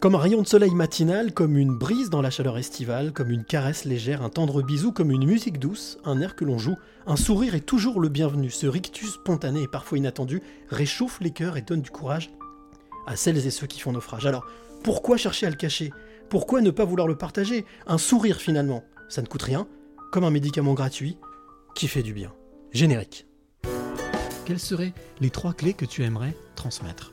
Comme un rayon de soleil matinal, comme une brise dans la chaleur estivale, comme une caresse légère, un tendre bisou, comme une musique douce, un air que l'on joue, un sourire est toujours le bienvenu. Ce rictus spontané et parfois inattendu réchauffe les cœurs et donne du courage à celles et ceux qui font naufrage. Alors, pourquoi chercher à le cacher? Pourquoi ne pas vouloir le partager? Un sourire finalement, ça ne coûte rien, comme un médicament gratuit qui fait du bien. Générique. Quelles seraient les trois clés que tu aimerais transmettre?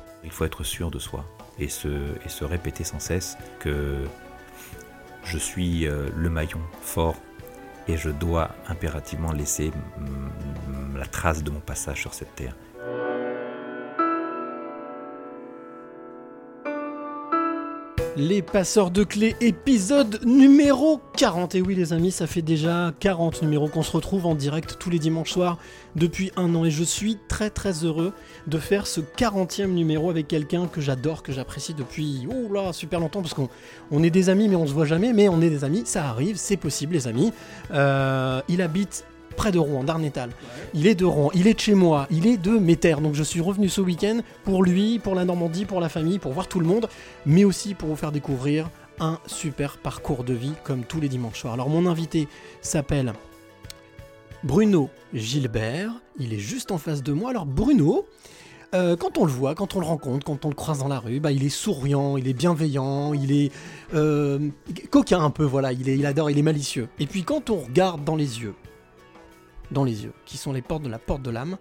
Il faut être sûr de soi et se, répéter sans cesse que je suis euh, le maillon fort et je dois impérativement laisser mm, la trace de mon passage sur cette terre. Les passeurs de clés, épisode numéro 40. Et oui les amis, ça fait déjà 40 numéros qu'on se retrouve en direct tous les dimanches soirs depuis un an. Et je suis très très heureux de faire ce 40e numéro avec quelqu'un que j'adore, que j'apprécie depuis oh là, super longtemps. Parce qu'on on est des amis mais on se voit jamais. Mais on est des amis, ça arrive, c'est possible les amis. Euh, il habite près de Rouen, d'Arnétal. Il est de Rouen, il est de chez moi, il est de mes terres. Donc je suis revenu ce week-end pour lui, pour la Normandie, pour la famille, pour voir tout le monde, mais aussi pour vous faire découvrir un super parcours de vie comme tous les dimanches soirs. Alors mon invité s'appelle Bruno Gilbert, il est juste en face de moi. Alors Bruno, euh, quand on le voit, quand on le rencontre, quand on le croise dans la rue, bah, il est souriant, il est bienveillant, il est euh, coquin un peu, voilà, il, adore, il est malicieux. Et puis quand on regarde dans les yeux, dans les yeux, qui sont les portes de la porte de l'âme,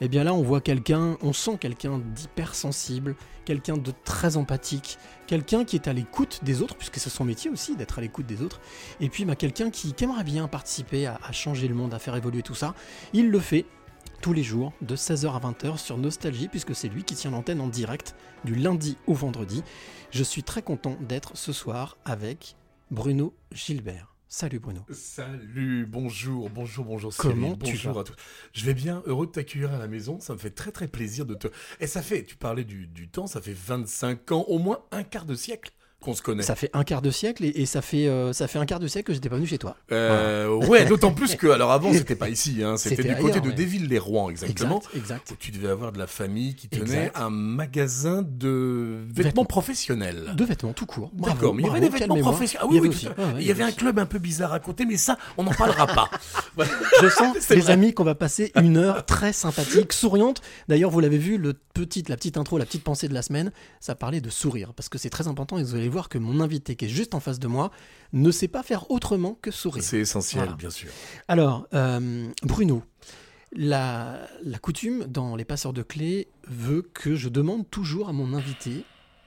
et bien là on voit quelqu'un, on sent quelqu'un d'hypersensible, quelqu'un de très empathique, quelqu'un qui est à l'écoute des autres, puisque c'est son métier aussi d'être à l'écoute des autres, et puis bah, quelqu'un qui, qui aimerait bien participer à, à changer le monde, à faire évoluer tout ça. Il le fait tous les jours de 16h à 20h sur Nostalgie, puisque c'est lui qui tient l'antenne en direct du lundi au vendredi. Je suis très content d'être ce soir avec Bruno Gilbert. Salut Bruno. Salut, bonjour, bonjour, bonjour. Comment Cyril, tu bonjour vas à tous. Je vais bien, heureux de t'accueillir à la maison. Ça me fait très très plaisir de te. Et ça fait, tu parlais du, du temps, ça fait 25 ans, au moins un quart de siècle qu'on se connaît. Ça fait un quart de siècle et, et ça, fait, euh, ça fait un quart de siècle que j'étais pas venu chez toi. Euh, Ouais, d'autant plus que, alors avant, c'était pas ici, hein, c'était du côté de ouais. Déville-les-Rouen, exactement. Exact, exact. Où tu devais avoir de la famille qui tenait Exact. un magasin de vêtements, Vêtements. professionnels. De vêtements tout court. D'accord, mais il y avait des vêtements professionnels. Ah il y oui, avait oui, aussi. Ouais, il y avait un club un peu bizarre à côté, mais ça, on n'en parlera pas. Je sens, les vrai. amis, qu'on va passer une heure très sympathique, souriante. D'ailleurs, vous l'avez vu, le petit, la petite intro, la petite pensée de la semaine, ça parlait de sourire. Parce que c'est très important et vous allez voir que mon invité qui est juste en face de moi ne sait pas faire autrement que sourire. C'est essentiel, Voilà. bien sûr. Alors, euh, Bruno, la, la coutume dans les passeurs de clés veut que je demande toujours à mon invité,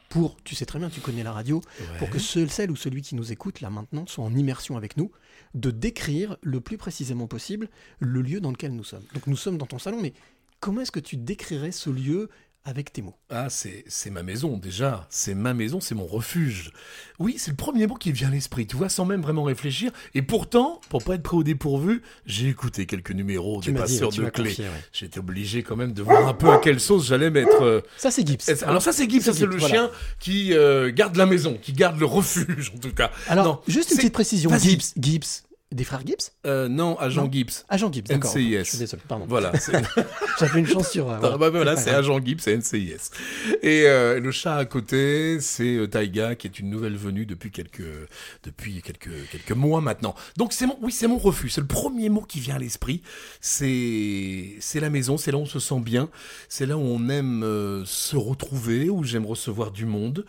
pour, tu sais très bien, tu connais la radio, pour que seul, celle ou celui qui nous écoute là maintenant soit en immersion avec nous, de décrire le plus précisément possible le lieu dans lequel nous sommes. Donc nous sommes dans ton salon, mais comment est-ce que tu décrirais ce lieu avec tes mots Ah, c'est c'est ma maison déjà. C'est ma maison, c'est mon refuge. Oui, c'est le premier mot qui vient à l'esprit, tu vois, sans même vraiment réfléchir. Et pourtant, pour pas être pris au dépourvu, j'ai écouté quelques numéros Tu des dit, passeurs de clés. ouais. J'étais obligé quand même de voir un peu à quelle sauce j'allais mettre. euh, Ça c'est Gibbs. Alors ça c'est Gibbs, ça c'est Gibbs, le voilà. chien qui euh, garde la maison, qui garde le refuge en tout cas. Alors, Non, juste une petite précision. Gibbs, Gibbs, des frères Gibbs? Euh, non, agent Non. Gibbs. Agent Gibbs, d'accord. NCIS. Je suis désolé, pardon. Voilà, c'est- J'avais une chance sur. euh, Ah, bah, voilà, c'est agent Gibbs, c'est NCIS. Et euh, le chat à côté, c'est euh, Taiga, qui est une nouvelle venue depuis quelques, depuis quelques, quelques mois maintenant. Donc c'est mon, oui, c'est mon refus. C'est le premier mot qui vient à l'esprit. C'est, c'est la maison, c'est là où on se sent bien, c'est là où on aime se retrouver, où j'aime recevoir du monde.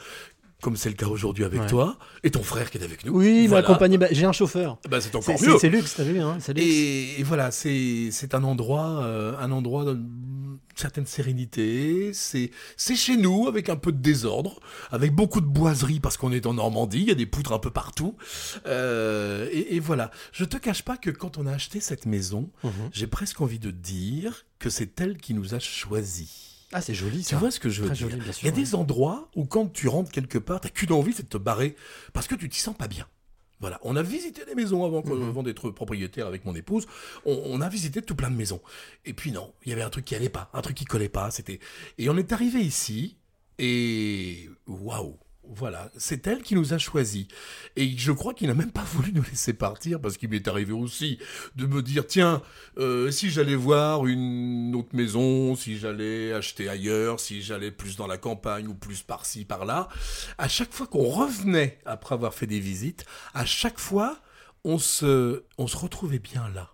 Comme c'est le cas aujourd'hui avec Ouais. toi et ton frère qui est avec nous. Oui, Voilà. accompagné. bah, J'ai un chauffeur. Bah, c'est encore mieux. c'est luxe, t'as vu hein, luxe. Et, et voilà, c'est un endroit, euh, un endroit d'une certaine sérénité. C'est c'est chez nous avec un peu de désordre, avec beaucoup de boiseries parce qu'on est en Normandie. Il y a des poutres un peu partout. Euh, et, et voilà, je te cache pas que quand on a acheté cette maison, Mhm. j'ai presque envie de dire que c'est elle qui nous a choisis. Ah, c'est joli Tu ça. vois ce que je veux Très dire joli, bien sûr, Il y a ouais. des endroits où quand tu rentres quelque part, t'as qu'une envie, c'est de te barrer parce que tu t'y sens pas bien. Voilà, on a visité des maisons avant, Mhm. avant d'être propriétaire avec mon épouse. On, on a visité tout plein de maisons. Et puis non, il y avait un truc qui allait pas, un truc qui collait pas. C'était et on est arrivé ici et waouh, voilà, c'est elle qui nous a choisis. Et je crois qu'il n'a même pas voulu nous laisser partir parce qu'il m'est arrivé aussi de me dire tiens, euh, si j'allais voir une autre maison, si j'allais acheter ailleurs, si j'allais plus dans la campagne ou plus par-ci par-là, à chaque fois qu'on revenait après avoir fait des visites, à chaque fois on se on se retrouvait bien là.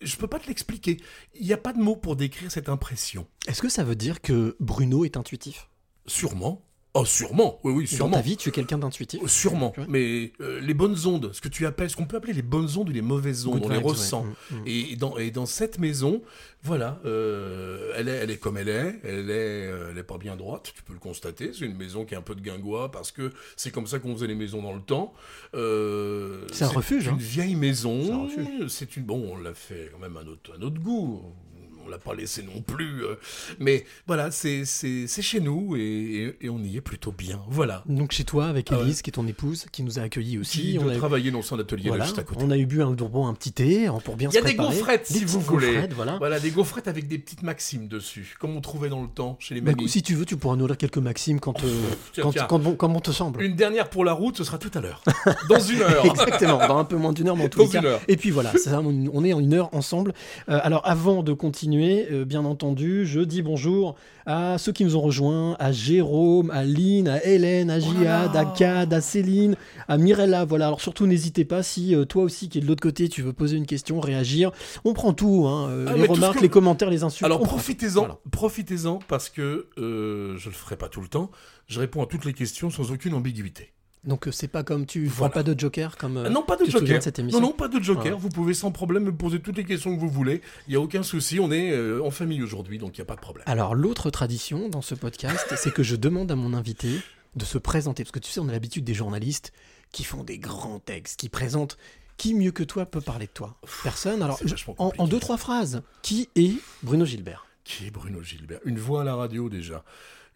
Je peux pas te l'expliquer. Il n'y a pas de mots pour décrire cette impression. Est-ce que ça veut dire que Bruno est intuitif? Sûrement. Oh, sûrement. Oui, oui, Dans sûrement. ta vie, tu es quelqu'un d'intuitif Oh, Sûrement. Mais euh, les bonnes ondes, ce que tu appelles, ce qu'on peut appeler les bonnes ondes ou les mauvaises ondes, Good on les vibes, ressent. Mm, mm. Et dans, et dans cette maison, voilà, euh, elle, est, elle est comme elle est, elle est, euh, elle est pas bien droite, tu peux le constater. C'est une maison qui est un peu de guingois parce que c'est comme ça qu'on faisait les maisons dans le temps. Euh, C'est un refuge, Une hein. vieille C'est un maison. refuge. C'est une bon, on l'a fait quand même à notre, à notre goût. On l'a pas laissé non plus. euh, mais voilà, c'est chez nous et, et, et on y est plutôt bien. Voilà. Donc chez toi, avec Ah. Élise, qui est ton épouse, qui nous a accueillis aussi. Qui on a, travailler dans son atelier voilà, là, juste à côté. on a eu bu un, bon, un petit thé hein, pour bien Il y se a des préparer. gaufrettes, si vous voulez. voilà. Voilà, des gaufrettes avec des petites maximes dessus, comme on trouvait dans le temps chez les Bah, mamies. si tu veux, tu pourras nous lire quelques maximes quand, euh, Tiens, quand, tiens. quand bon, comme on te semble. Une dernière pour la route, ce sera tout à l'heure. Dans une heure. Exactement, dans un peu moins d'une heure, mais en les cas. une heure. Et puis voilà, ça, on on est en une heure ensemble. Euh, alors avant de continuer, euh, bien entendu, je dis bonjour à ceux qui nous ont rejoints, à Jérôme, à Lynn, à Hélène, à Oh Jihad, là. à Cad, à Céline, à Mirella. Voilà, alors surtout n'hésitez pas si euh, toi aussi qui est de l'autre côté, tu veux poser une question, réagir. On prend tout, hein, euh, Ah, les remarques, que- les commentaires, les insultes. Alors profitez-en, Voilà. profitez-en parce que je le ferai pas tout le temps. Je réponds à toutes les questions sans aucune ambiguïté. Donc euh, c'est pas comme tu Voilà. vois pas de joker comme. euh, non, pas de tu joker. de cette émission non, non, pas de joker. Ah. Vous pouvez sans problème me poser toutes les questions que vous voulez. Il n'y a aucun souci. On est euh, en famille aujourd'hui, donc il n'y a pas de problème. Alors l'autre tradition dans ce podcast, c'est que je demande à mon invité de se présenter, parce que tu sais, on a l'habitude des journalistes qui font des grands textes, qui présentent. Qui mieux que toi peut parler de toi Personne. Alors je- en, deux trois phrases, qui est Bruno Gilbert? Qui est Bruno Gilbert? Une voix à la radio déjà.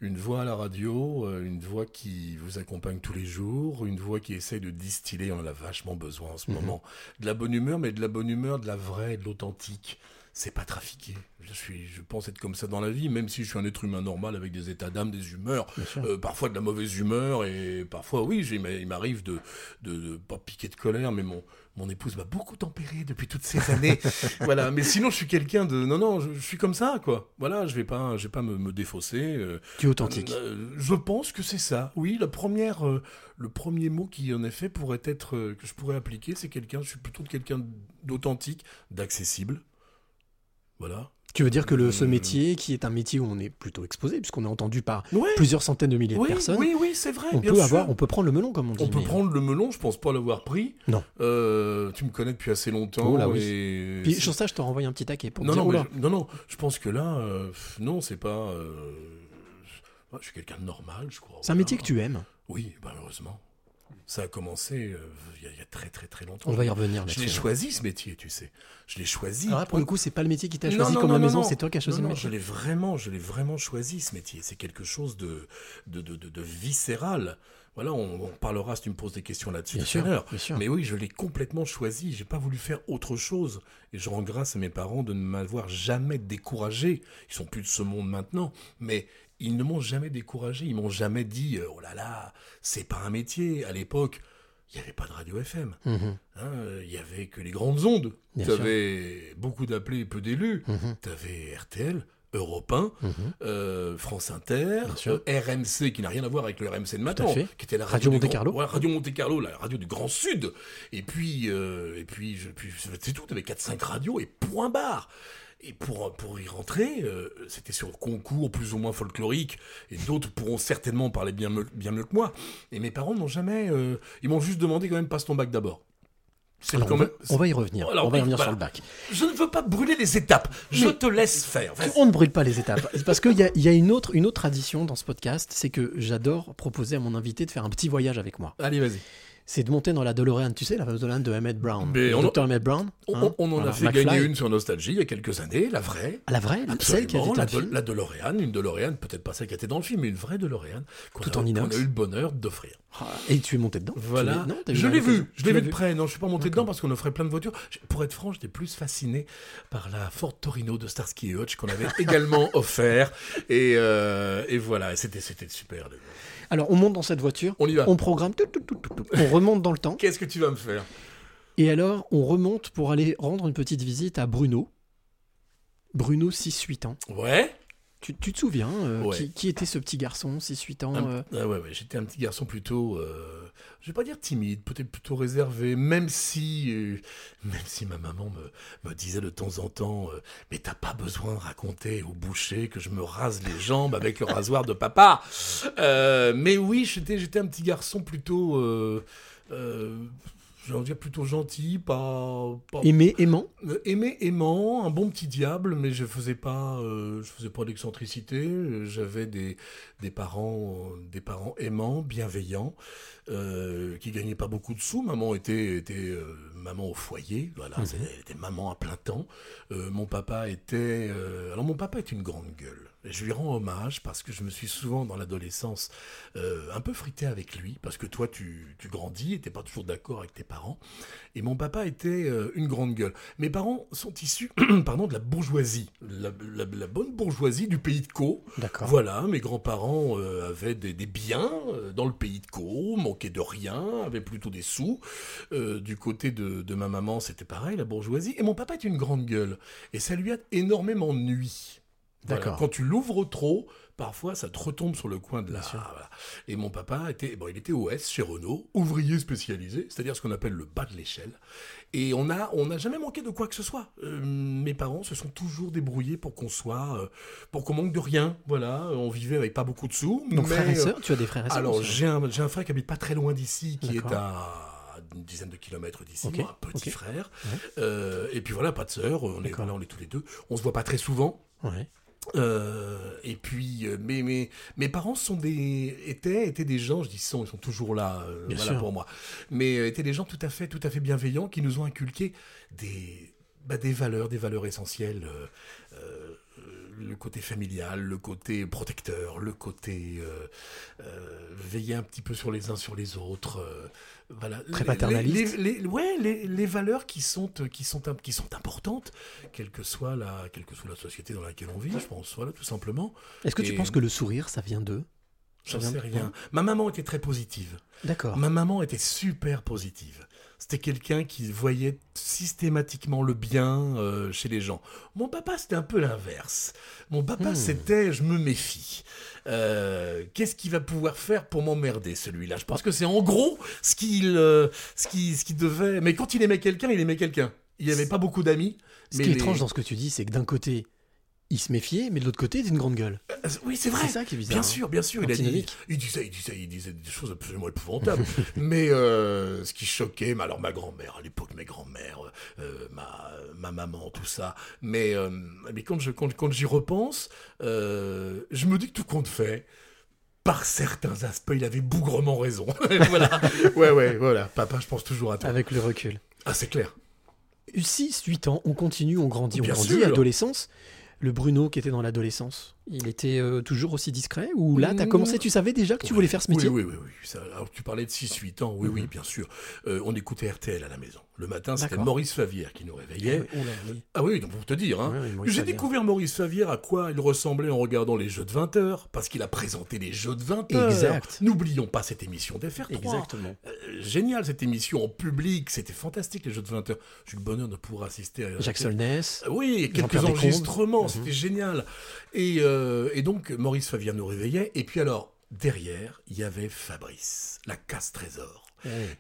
Une voix à la radio, euh, une voix qui vous accompagne tous les jours, une voix qui essaye de distiller, on en a vachement besoin en ce Mhm. moment. De la bonne humeur, mais de la bonne humeur, de la vraie, de l'authentique. C'est pas trafiqué. Je, suis, je pense être comme ça dans la vie, même si je suis un être humain normal avec des états d'âme, des humeurs, euh, parfois de la mauvaise humeur, et parfois, oui, il m'arrive de, de, de pas piquer de colère, mais mon, mon épouse m'a beaucoup tempéré depuis toutes ces années. voilà, mais sinon, je suis quelqu'un de. Non, non, je, je suis comme ça, quoi. Voilà, je vais pas, je vais pas me, me défausser. euh, Tu es authentique. euh, je pense que c'est ça. Oui, la première, euh, le premier mot qui en effet pourrait être euh, que je pourrais appliquer, c'est quelqu'un. Je suis plutôt quelqu'un d'authentique, d'accessible. Voilà. Tu veux dire que le, ce Euh, métier, qui est un métier où on est plutôt exposé, puisqu'on est entendu par Ouais. plusieurs centaines de milliers Oui, de personnes, oui, oui, c'est vrai. on bien peut sûr. avoir, on peut prendre le melon comme on dit. On peut mais- prendre le melon, je pense pas l'avoir pris. Non. Euh, tu me connais depuis assez longtemps. Oh là, oui. et Puis sur ça, je te renvoie un petit taquet pour non, dire non, je, non, non, je pense que là, euh, non, c'est pas. euh, je suis quelqu'un de normal, je crois. C'est un métier que tu aimes. Oui, bah, heureusement. Ça a commencé euh, il y, a- il y a très très très longtemps. On va y revenir Je l'ai choisi ce métier, tu sais. Je l'ai choisi. Alors là, pour le coup, c'est pas le métier qui t'a choisi non, comme non, la non, maison, c'est toi qui as choisi Non, le non, je métier. l'ai vraiment, je l'ai vraiment choisi ce métier. C'est quelque chose de, de, de, de- de viscéral. Voilà, on, on parlera si tu me poses des questions là-dessus Bien tout sûr, à l'heure. Mais oui, je l'ai complètement choisi. J'ai pas voulu faire autre chose. Et je rends grâce à mes parents de ne m'avoir jamais découragé. Ils sont plus de ce monde maintenant. Mais ils ne m'ont jamais découragé. Ils m'ont jamais dit, euh, oh là là, c'est pas un métier. À l'époque, il n'y avait pas de radio FM. Mhm, Hein, Il y avait que les grandes ondes. Tu sûr. avais beaucoup d'appelés et peu d'élus. mhm, Tu avais RTL, Europe 1, euh, France Inter, sûr. euh, RMC, qui n'a rien à voir avec le RMC de maintenant, qui était la Radio Monte Grand- Carlo. ouais, radio Monte Carlo, la radio du Grand Sud. Et puis, euh, et puis, je- puis c'est tout, avais 4-5 radios et point barre. Et pour, pour y rentrer, euh, c'était sur concours plus ou moins folklorique, et d'autres pourront certainement parler bien, mieux- bien mieux que moi. Et mes parents n'ont jamais... euh, ils m'ont juste demandé quand même passe ton bac d'abord. Alors, on, va, même- on va y revenir. Alors, on va y revenir voilà. sur le bac. Je ne veux pas brûler les étapes. Je Mais- te laisse faire. On ne brûle pas les étapes. Parce qu'il y a, y a une, autre, une autre tradition dans ce podcast, c'est que j'adore proposer à mon invité de faire un petit voyage avec moi. Allez, vas-y. C'est de monter dans la DeLorean, tu sais, la fameuse DeLorean de Emmett Brown. Mais on- Dr. Emmett Brown. On, hein, on en voilà, a fait McFly. gagner une sur Nostalgie il y a quelques années, la vraie. À la vraie, celle qui Absolument, était la, De- film. la DeLorean, une DeLorean, peut-être pas celle qui était dans le film, mais une vraie DeLorean qu'on a, en inox. qu'on a eu le bonheur d'offrir. Et tu es monté dedans Voilà. non, je la- l'ai vu, je l'ai vu de près. Non, je suis pas monté dedans parce qu'on offrait plein de voitures. Pour être franc, j'étais plus fasciné par la Ford Torino de Starsky et Hutch qu'on avait également offert. Et, euh, et voilà, c'était super. Alors, on monte dans cette voiture, On y va. on programme, tout, tout, tout, tout, tout. on remonte dans le temps, Qu'est-ce que tu vas me faire? Et alors on remonte pour aller rendre une petite visite à Bruno. Bruno, 6-8 ans. Ouais. Tu, tu te souviens euh, Ouais. qui, qui était ce petit garçon, 6-8 ans Un- euh, ah ouais, ouais, j'étais un petit garçon plutôt, euh, je vais pas dire timide, peut-être plutôt réservé, même si, euh, même si ma maman me, disait de temps en temps, euh, mais t'as pas besoin de raconter au boucher que je me rase les jambes avec le rasoir de papa. Euh, mais oui, j'étais un petit garçon plutôt, envie de dire plutôt gentil, pas, pas Aimé, aimant euh, aimé, aimant, un bon petit diable, mais je faisais pas, euh, je faisais pas d'excentricité. J'avais des, des parents, euh, des parents aimants, bienveillants, euh, qui gagnaient pas beaucoup de sous. Maman était, était euh, maman au foyer, voilà, elle était maman à plein temps. Mon papa était, alors mon papa est une grande gueule. Et je lui rends hommage parce que je me suis souvent dans l'adolescence euh, un peu frité avec lui, parce que toi tu, tu grandis et t'es pas toujours d'accord avec tes parents. Et mon papa était euh, une grande gueule. Mes parents sont issus pardon, de la bourgeoisie, la, la- la bonne bourgeoisie du pays de Caux. D'accord. Voilà, mes grands-parents euh, avaient des, des biens dans le pays de Caux, manquaient de rien, avaient plutôt des sous. Du côté de, de ma maman, c'était pareil, la bourgeoisie. Et mon papa est une grande gueule. Et ça lui a énormément nui. Voilà, D'accord. Quand tu l'ouvres trop, parfois ça te retombe sur le coin de la. voilà. Et mon papa était, bon, il était OS chez Renault, ouvrier spécialisé, c'est-à-dire ce qu'on appelle le bas de l'échelle. Et on a, on n'a jamais manqué de quoi que ce soit. Euh, mes parents se sont toujours débrouillés pour qu'on soit, euh, pour qu'on manque de rien. Voilà, on vivait avec pas beaucoup de sous. Donc mais, frères et euh, sœurs, tu as des frères et sœurs alors, aussi j'ai un, j'ai un frère qui habite pas très loin d'ici, qui est à une dizaine de kilomètres d'ici, Ok, moi, un petit frère. Ouais. Euh, et puis voilà, pas de sœur, on est, voilà, on est tous les deux. On se voit pas très souvent. Ouais. Euh, et puis, euh, mes parents sont des, étaient, étaient des gens, je dis sont, ils sont toujours là, euh, Bien voilà sûr. pour moi, mais étaient des gens tout à fait, tout à fait bienveillants qui nous ont inculqué des, bah, des valeurs, des valeurs essentielles. le côté familial, le côté protecteur, le côté euh, euh, veiller un petit peu sur les uns sur les autres, voilà. Très Les- paternaliste. Les, les- ouais, les, les valeurs qui sont qui sont qui sont importantes, quelle que soit la quelle que soit la société dans laquelle on vit, je pense, voilà, tout simplement. Est-ce que tu penses que le sourire, ça vient d'eux? J'en vient sais de- rien. Ma maman était très positive. D'accord. Ma maman était super positive. C'était quelqu'un qui voyait systématiquement le bien euh, chez les gens. Mon papa, c'était un peu l'inverse. Mon papa, Hmm. c'était je me méfie. Euh, Qu'est-ce qu'il va pouvoir faire pour m'emmerder, celui-là? Je pense que c'est en gros ce qu'il euh, ce qui, ce qui devait. Mais quand il aimait quelqu'un, il aimait quelqu'un. Il n'y avait pas beaucoup d'amis. Ce mais qui est les- étrange dans ce que tu dis, c'est que d'un côté, il se méfiait, mais de l'autre côté, c'est une grande gueule. Euh, Oui, c'est vrai. C'est ça qui est bizarre. Bien hein. sûr, bien sûr. Il, a dit, il, disait, il, disait, il disait des choses absolument épouvantables. mais euh, ce qui choquait, alors ma grand-mère, à l'époque, mes grands-mères, euh, ma, ma maman, tout ça. Mais, euh, mais quand je quand, quand j'y repense, euh, je me dis que tout compte fait. Par certains aspects, il avait bougrement raison. voilà. Ouais, ouais, voilà. Papa, je pense toujours à toi. Avec le recul. Ah, c'est clair. 6, 8 ans, on continue, on grandit, on grandit, sûr. adolescence. Le Bruno qui était dans l'adolescence, il était euh, toujours aussi discret Ou là, t'as Mmh. commencé, tu savais déjà que tu voulais faire ce métier? Oui, oui, oui. oui. Ça- alors, tu parlais de 6-8 ans. Oui, oui, Mhm. bien sûr. Euh, on écoutait RTL à la maison. Le matin, c'était. Maurice Favière qui nous réveillait. Oh là, oui. Ah oui, donc pour te dire, hein. J'ai découvert Maurice Favière à quoi il ressemblait en regardant les jeux de 20 heures, parce qu'il a présenté les jeux de 20 heures. Exact. N'oublions pas cette émission d'FR3. Exactement. Euh, génial cette émission en public, c'était fantastique les jeux de 20 heures. J'ai eu le bonheur de pouvoir assister à Jacques Solness. Oui, quelques enregistrements, Mhm. c'était génial. Et, euh, et donc, Maurice Favière nous réveillait. Et puis alors, derrière, il y avait Fabrice, la casse-trésor.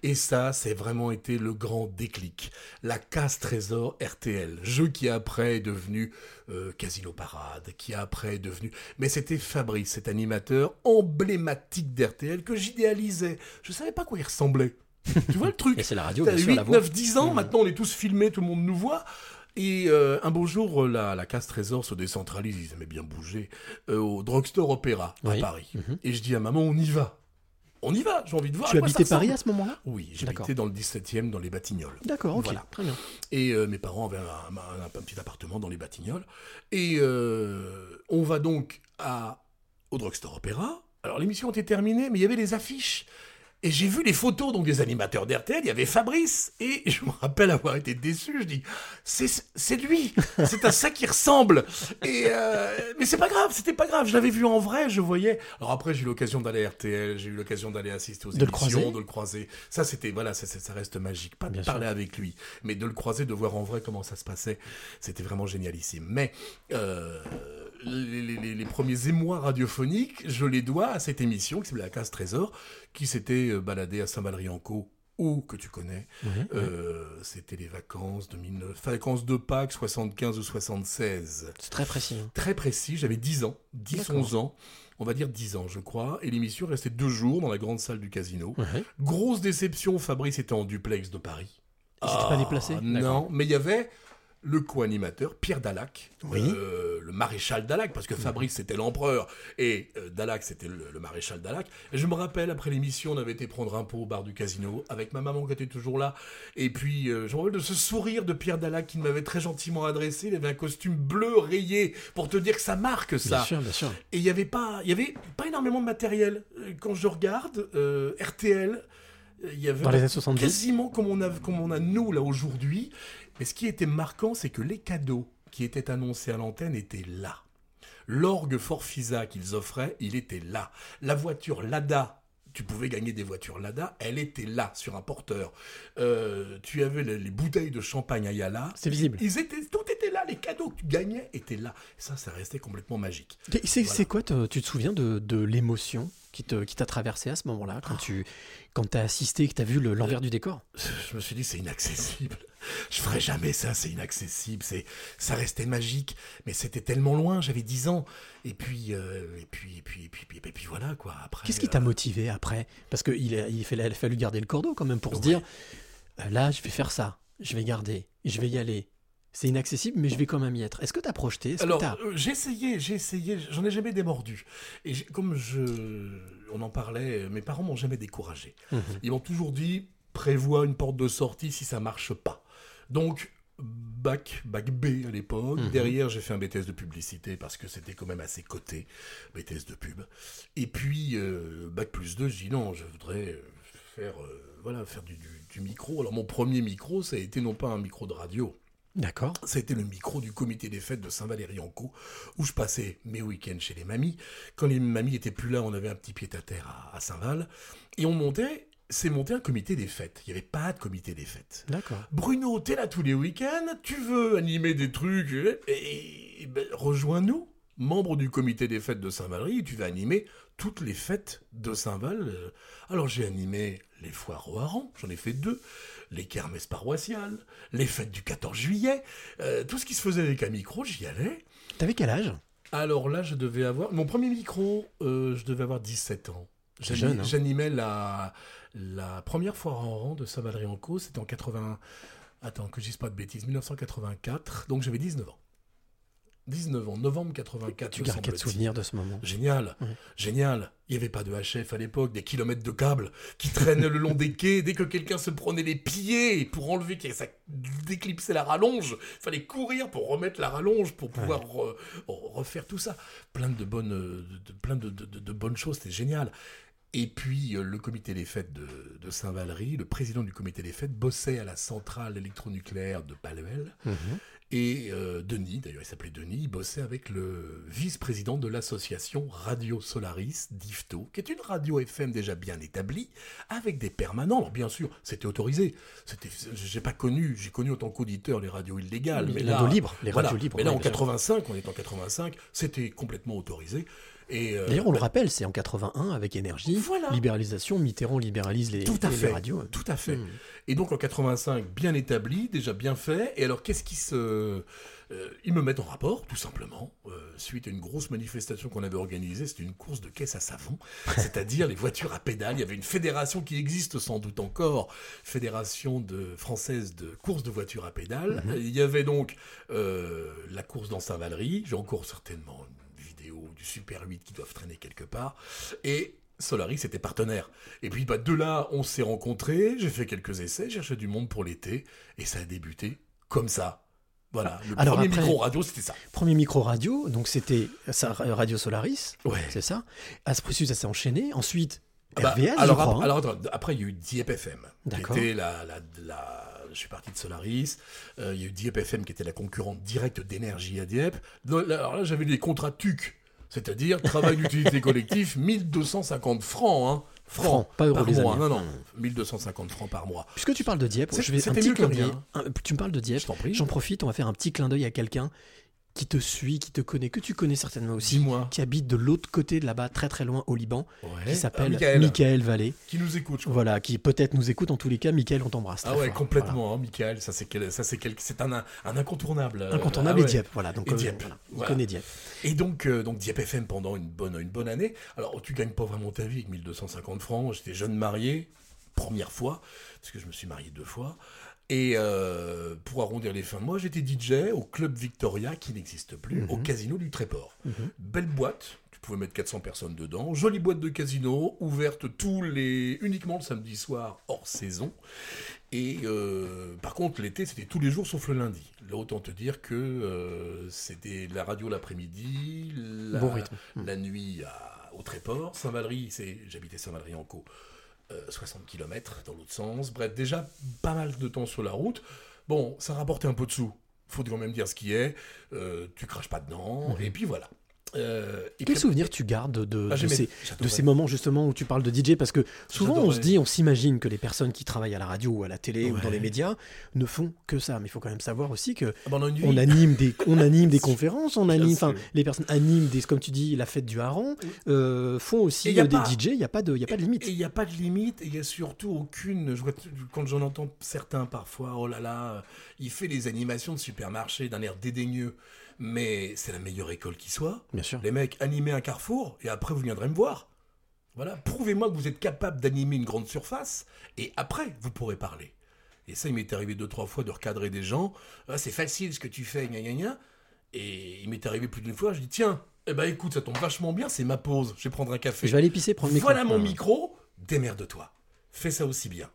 Et ça, c'est vraiment été le grand déclic. La casse-trésor RTL, jeu qui après est devenu euh, Casino Parade, qui après est devenu... Mais c'était Fabrice, cet animateur emblématique d'RTL que j'idéalisais. Je savais pas quoi il ressemblait. tu vois le truc Et c'est la radio, bien sûr, 8, la voix. 9, 10 ans, Mhm. maintenant on est tous filmés, tout le monde nous voit. Et euh, un beau jour, euh, la, la casse-trésor se décentralise, ils aimaient bien bouger, euh, au Drugstore Opéra à. Paris. Mhm. Et je dis à maman, on y va. on y va, j'ai envie de voir. Tu habitais Paris à ce moment-là? Oui, j'habitais dans le 17e, dans les Batignolles. D'accord, ok, Voilà. très bien. Et euh, mes parents avaient un, un- un petit appartement dans les Batignolles. Et on va donc à, au Drugstore Opéra. Alors l'émission était terminée, mais il y avait les affiches. Et j'ai vu les photos donc des animateurs d'RTL, il y avait Fabrice, et je me rappelle avoir été déçu, je dis, c'est lui, c'est à ça qu'il ressemble. Et euh, mais c'est pas grave, c'était pas grave, je l'avais vu en vrai, je voyais. Alors après j'ai eu l'occasion d'aller à RTL, j'ai eu l'occasion d'aller assister aux De le émissions, croiser. de le croiser. Ça c'était, voilà, ça, ça- reste magique. Pas de parler avec lui, mais de le croiser, de voir en vrai comment ça se passait, c'était vraiment génialissime. Mais euh, les, les- les- les premiers émois radiophoniques, je les dois à cette émission qui s'appelait La Case Trésor, qui s'était euh, baladée à Saint-Valery-en-Caux, ou que tu connais. Euh, C'était les vacances de 19... vacances de Pâques 75 ou 76. C'est très précis. hein. Très précis, j'avais 10 ans, 10-11 ans. On va dire 10 ans, je crois. Et l'émission restait deux jours dans la grande salle du casino. Grosse déception, Fabrice était en duplex de Paris. Il s'était pas déplacé Ah, Non, mais il y avait le co-animateur, Pierre Dalac, Oui. euh, le maréchal Dalac, parce que Fabrice c'était l'empereur et euh, Dalac c'était le, le maréchal Dalac. Et je me rappelle, après l'émission, on avait été prendre un pot au bar du casino avec ma maman qui était toujours là. Et puis, euh, je me rappelle de ce sourire de Pierre Dalac qui m'avait très gentiment adressé. Il avait un costume bleu rayé pour te dire que ça marque ça. Bien sûr, bien sûr. Et il n'y avait, pas- il y avait pas énormément de matériel. Euh, Quand je regarde, euh, RTL, euh, il y avait Dans les années 70 quasiment comme on, a, comme on a nous là aujourd'hui. Mais ce qui était marquant, c'est que les cadeaux qui étaient annoncés à l'antenne étaient là. L'orgue Forfisa qu'ils offraient, il était là. La voiture Lada, tu pouvais gagner des voitures Lada, elle était là sur un porteur. Euh, tu avais les, les bouteilles de champagne Ayala. C'est visible. Ils étaient, tout était là, les cadeaux que tu gagnais étaient là. Et ça, ça restait complètement magique. C'est Voilà. quoi, tu te souviens de, de l'émotion qui t'a traversé à ce moment-là, quand tu quand as assisté, que tu as vu le- l'envers du décor? je me suis dit c'est inaccessible. Je ferai jamais ça, c'est inaccessible. C'est, ça restait magique, mais c'était tellement loin. J'avais 10 ans, et puis, euh, et puis, et puis, et puis, et puis, et puis voilà quoi. Après, Qu'est-ce qui t'a euh, motivé après? Parce qu'il a, il fallait- il a fallu garder le cordeau quand même pour se dire euh, là, je vais faire ça, je vais garder, je vais y aller. C'est inaccessible, mais je vais quand même y être. Est-ce que tu as projeté que Alors, t'as- euh, j'ai essayé, j'ai essayé, j'en ai jamais démordu. Et comme je, on en parlait, mes parents m'ont jamais découragé. Mhm. Ils m'ont toujours dit, prévois une porte de sortie si ça marche pas. Donc, bac, bac B à l'époque. Mhm. Derrière, j'ai fait un BTS de publicité parce que c'était quand même assez coté, BTS de pub. Et puis, euh, bac plus 2, je dis non, je voudrais euh, faire, euh, voilà, faire du, du- du micro. Alors, mon premier micro, ça a été non pas un micro de radio, D'accord. c'était le micro du comité des fêtes de Saint-Valéry-en-Caux, où je passais mes week-ends chez les mamies. Quand les mamies étaient plus là, on avait un petit pied-à-terre à, à Saint-Val. Et on montait, c'est monté un comité des fêtes. Il n'y avait pas de comité des fêtes. D'accord. Bruno, t'es là tous les week-ends, tu veux animer des trucs, et, et- et ben, rejoins-nous, membre du comité des fêtes de Saint-Valery, tu vas animer toutes les fêtes de Saint-Val. Euh, Alors j'ai animé les foires au hareng, j'en ai fait deux, les kermesses paroissiales, les fêtes du 14 juillet, euh, tout ce qui se faisait avec un micro, j'y allais. T'avais quel âge? Alors là, je devais avoir. Mon premier micro, euh, je devais avoir 17 ans. Hein. J'animais la, la première foire en rang de Saint-Valery-en-Caux. C'était en 80. Attends, que je dise pas de bêtises. 1984. Donc j'avais 19 ans. 19 ans, novembre 84. Tu gardes quel souvenir de ce moment? Génial, génial. Il n'y avait pas de HF à l'époque, des kilomètres de câbles qui traînaient le long des quais. Dès que quelqu'un se prenait les pieds pour enlever, ça déclipsait la rallonge, fallait courir pour remettre la rallonge, pour pouvoir re- refaire tout ça. Plein de bonnes, de, plein de- de bonnes choses, c'était génial. Et puis, euh, le comité des fêtes de, de Saint-Valery, le président du comité des fêtes, bossait à la centrale électronucléaire de Paluel. Mhm. Et euh, Denis, d'ailleurs il s'appelait Denis, il bossait avec le vice-président de l'association Radio Solaris d'Ifto, qui est une radio FM déjà bien établie, avec des permanents. Alors bien sûr, c'était autorisé. C'était, j'ai pas connu, j'ai connu en tant qu'auditeur les radios illégales. Les mais radios là, libres, les voilà. radios libres, Mais là en bien sûr. 85, on est en 85, c'était complètement autorisé. Euh, D'ailleurs, on le bah, rappelle, c'est en 81 avec énergie, Voilà. libéralisation, Mitterrand libéralise les, Tout à les fait. radios. Tout à fait. Mm. Et donc en 85, bien établi, déjà bien fait. Et alors qu'est-ce qui se... euh, ils me mettent en rapport, tout simplement, euh, suite à une grosse manifestation qu'on avait organisée. C'était une course de caisse à savon, c'est-à-dire les voitures à pédales. Il y avait une fédération qui existe sans doute encore, fédération de, française de course de voitures à pédales. Il y avait donc euh, la course dans Saint-Valery. J'ai encore certainement vidéo du Super 8 qui doivent traîner quelque part. Et Solaris était partenaire. Et puis bah, de là, on s'est rencontrés, j'ai fait quelques essais, cherché du monde pour l'été, et ça a débuté comme ça. Voilà, le Alors premier après- micro radio, c'était ça. Premier micro radio, donc c'était ça, Radio Solaris, Ouais. c'est ça. Après, ça s'est enchaîné. Ensuite, Ah bah, RVS, alors, je crois. ap- hein. alors, après, il y a eu Dieppe FM. qui D'accord. était la, la, la- je suis parti de Solaris. Euh, il y a eu Dieppe FM qui était la concurrente directe d'énergie à Dieppe. Alors là, j'avais des contrats TUC, c'est-à-dire travail d'utilité collectif, 1250 francs. Hein, francs pas euros, par mois. Non, non, 1250 francs par mois. Puisque tu parles de Dieppe, je vais un petit clin d'œil. rien. Un- Tu me parles de Dieppe, Je t'en prie. j'en profite, on va faire un petit clin d'œil à quelqu'un qui te suit, qui te connaît, que tu connais certainement aussi, Dis-moi. qui habite de l'autre côté de là-bas, très très loin au Liban, Ouais. qui Ah, s'appelle Michael, Michael Vallée. Qui nous écoute, je crois. Voilà, qui peut-être nous écoute en tous les cas. Michael, on t'embrasse. Ah ouais, fort. complètement, hein, Michael. Ça, c'est quel- ça, c'est quel- c'est un, un incontournable. Euh, Incontournable ah et ouais. Dieppe, voilà. Donc, Et euh, Dieppe, voilà, il voilà. connaît Dieppe. Et donc, euh, donc Dieppe FM pendant une bonne, une bonne année. Alors, tu gagnes pas vraiment ta vie avec 1250 francs. J'étais jeune marié, première fois, parce que je me suis marié deux fois. Et euh, pour arrondir les fins de mois, j'étais DJ au Club Victoria, qui n'existe plus, Mhm. au Casino du Tréport. Belle boîte, tu pouvais mettre 400 personnes dedans. Jolie boîte de casino, ouverte tous les, uniquement le samedi soir, hors saison. Et euh, par contre, l'été, c'était tous les jours sauf le lundi. Là, autant te dire que euh, c'était la radio l'après-midi, la, Bon rythme. la nuit à- au Tréport. Saint-Valery, j'habitais Saint-Valery en Co. euh, 60 km dans l'autre sens. Bref, déjà pas mal de temps sur la route. Bon, ça rapportait un peu de sous. Faut quand même dire ce qui est. Euh, tu craches pas dedans. Et puis voilà. Euh, et Quel puis- souvenir tu gardes de, Ah, de ces, de j'adorais. ces moments justement où tu parles de DJ Parce que souvent on se dit, on s'imagine que les personnes qui travaillent à la radio ou à la télé ou dans les médias ne font que ça. Mais il faut quand même savoir aussi que Ah, ben, on anime des, on anime des conférences, on anime, enfin les personnes animent des, comme tu dis, la fête du hareng, euh, font aussi Et y a euh, des DJ. Il n'y a pas de, il a pas de limite. Et il n'y a pas de limite, et il n'y a surtout aucune. Je vois, quand j'en entends certains parfois, oh là là, il fait les animations de supermarché d'un air dédaigneux, mais c'est la meilleure école qui soit. Bien sûr. Les mecs, animez un carrefour, et après vous viendrez me voir. Voilà, prouvez-moi que vous êtes capable d'animer une grande surface, et après vous pourrez parler. Et ça, il m'est arrivé deux, trois fois de recadrer des gens. Ah, c'est facile ce que tu fais, gna gna gna. Et il m'est arrivé plus d'une fois, je dis tiens, eh ben écoute, ça tombe vachement bien, c'est ma pause, je vais prendre un café. Je vais aller pisser, prendre le micro. Voilà mon micro, démerde-toi. Fais ça aussi bien.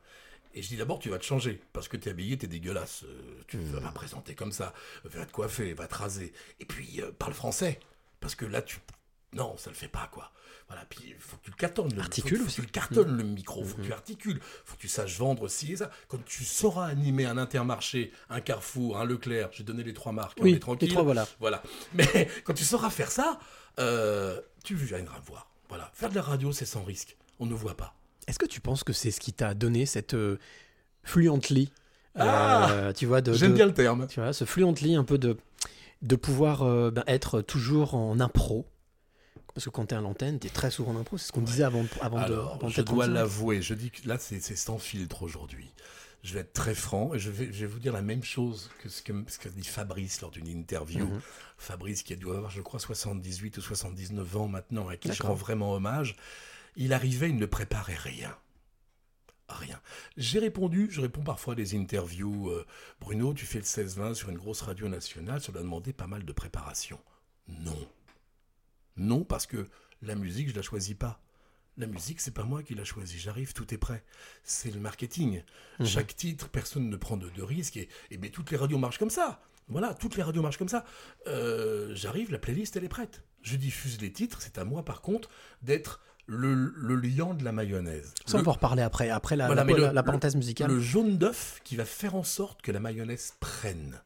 Et je dis d'abord, tu vas te changer, parce que t'es habillé, t'es dégueulasse. Euh, tu vas Hmm. pas présenter comme ça. Va te coiffer, va te raser. Et puis, euh, parle français. Parce que là, tu. Non, ça le fait pas, quoi. Voilà, puis il faut que tu le cartonnes. le- Articule faut. Hmm. que tu le cartonnes, le micro. faut que tu articules. faut que tu saches vendre ci et ça. Quand tu sauras animer un intermarché, un Carrefour, un Leclerc, j'ai donné les trois marques, on Oui, est les tranquille. trois, voilà. Voilà. Mais quand tu sauras faire ça, euh, tu viendras me voir. Voilà. Faire de la radio, c'est sans risque. On ne voit pas. Est-ce que tu penses que c'est ce qui t'a donné cette euh, fluently euh, Ah Tu vois, de, J'aime de- bien le terme. Tu vois, ce fluently un peu de, de pouvoir euh, ben, être toujours en impro? Parce que quand t'es à l'antenne, t'es très souvent en impro. C'est ce qu'on disait avant, avant de. Alors, avant de je dois 35. l'avouer, je dis que là, c'est c'est sans filtre aujourd'hui. Je vais être très franc et je vais, je vais vous dire la même chose que ce que, ce dit Fabrice lors d'une interview. Mhm. Fabrice, qui doit avoir, je crois, 78 ou 79 ans maintenant, à qui je rends vraiment hommage. Il arrivait, il ne préparait rien. Rien. J'ai répondu, je réponds parfois à des interviews. euh, Bruno, tu fais le 16-20 sur une grosse radio nationale, ça doit demander pas mal de préparation. Non. Non, parce que la musique, je la choisis pas. La musique, c'est pas moi qui l'a choisi. J'arrive, tout est prêt. C'est le marketing. Mhm. Chaque titre, personne ne prend de, de risques. Et, et ben, toutes les radios marchent comme ça. Voilà, toutes les radios marchent comme ça. Euh, J'arrive, la playlist, elle est prête. Je diffuse les titres. C'est à moi, par contre, d'être le, le liant de la mayonnaise. Ça, on va en reparler après, après la, Voilà, la- le- la- parenthèse musicale. le jaune d'œuf qui va faire en sorte que la mayonnaise prenne.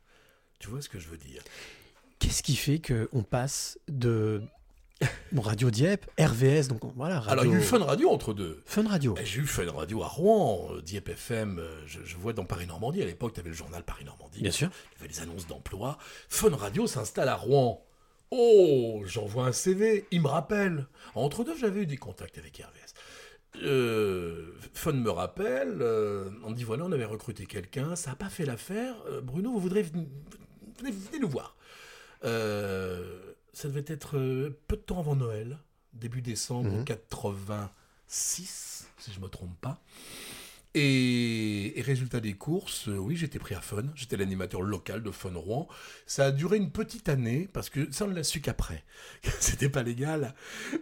Tu vois ce que je veux dire? Qu'est-ce qui fait qu'on passe de bon, Radio Dieppe, RVS, donc voilà. Radio... Alors, il y a eu Fun Radio entre deux. Fun Radio. Eh, J'ai eu Fun Radio à Rouen, euh, Dieppe FM, euh, je, je vois dans Paris-Normandie, à l'époque, tu avais le journal Paris-Normandie. Bien sûr. Il y avait les annonces d'emploi. Fun Radio s'installe à Rouen. Oh, j'envoie un CV, il me rappelle. Entre deux, j'avais eu des contacts avec RVS. Euh, Fun me rappelle, euh, on me dit voilà, on avait recruté quelqu'un, ça n'a pas fait l'affaire. Euh, Bruno, vous voudrez venir- venez, venez nous voir. Euh, ça devait être peu de temps avant Noël, début décembre Mhm. 86, si je me trompe pas. Et, résultat des courses, euh, oui, j'étais pris à Fun. J'étais l'animateur local de Fun Rouen. Ça a duré une petite année, parce que ça, on l'a su qu'après. C'était pas légal.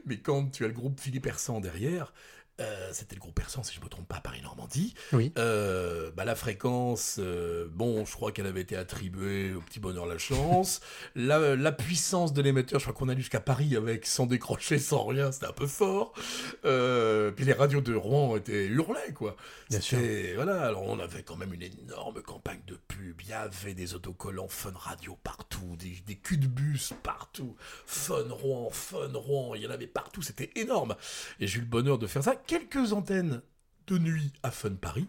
Mais quand tu as le groupe Philippe Hersan derrière, euh, c'était le groupe Persan, si je me trompe pas, Paris-Normandie. Oui. Euh, bah, la fréquence, euh, bon, je crois qu'elle avait été attribuée au petit bonheur la chance. la, la puissance de l'émetteur, je crois qu'on allait jusqu'à Paris avec sans décrocher, sans rien, c'était un peu fort. Puis les radios de Rouen étaient hurlées, quoi. Bien C'était- Voilà, alors on avait quand même une énorme campagne de pub. Il y avait des autocollants Fun Radio partout, des, des culs de bus partout. Fun Rouen, Fun Rouen, il y en avait partout, c'était énorme. Et j'ai eu le bonheur de faire ça. Quelques antennes de nuit à Fun Paris.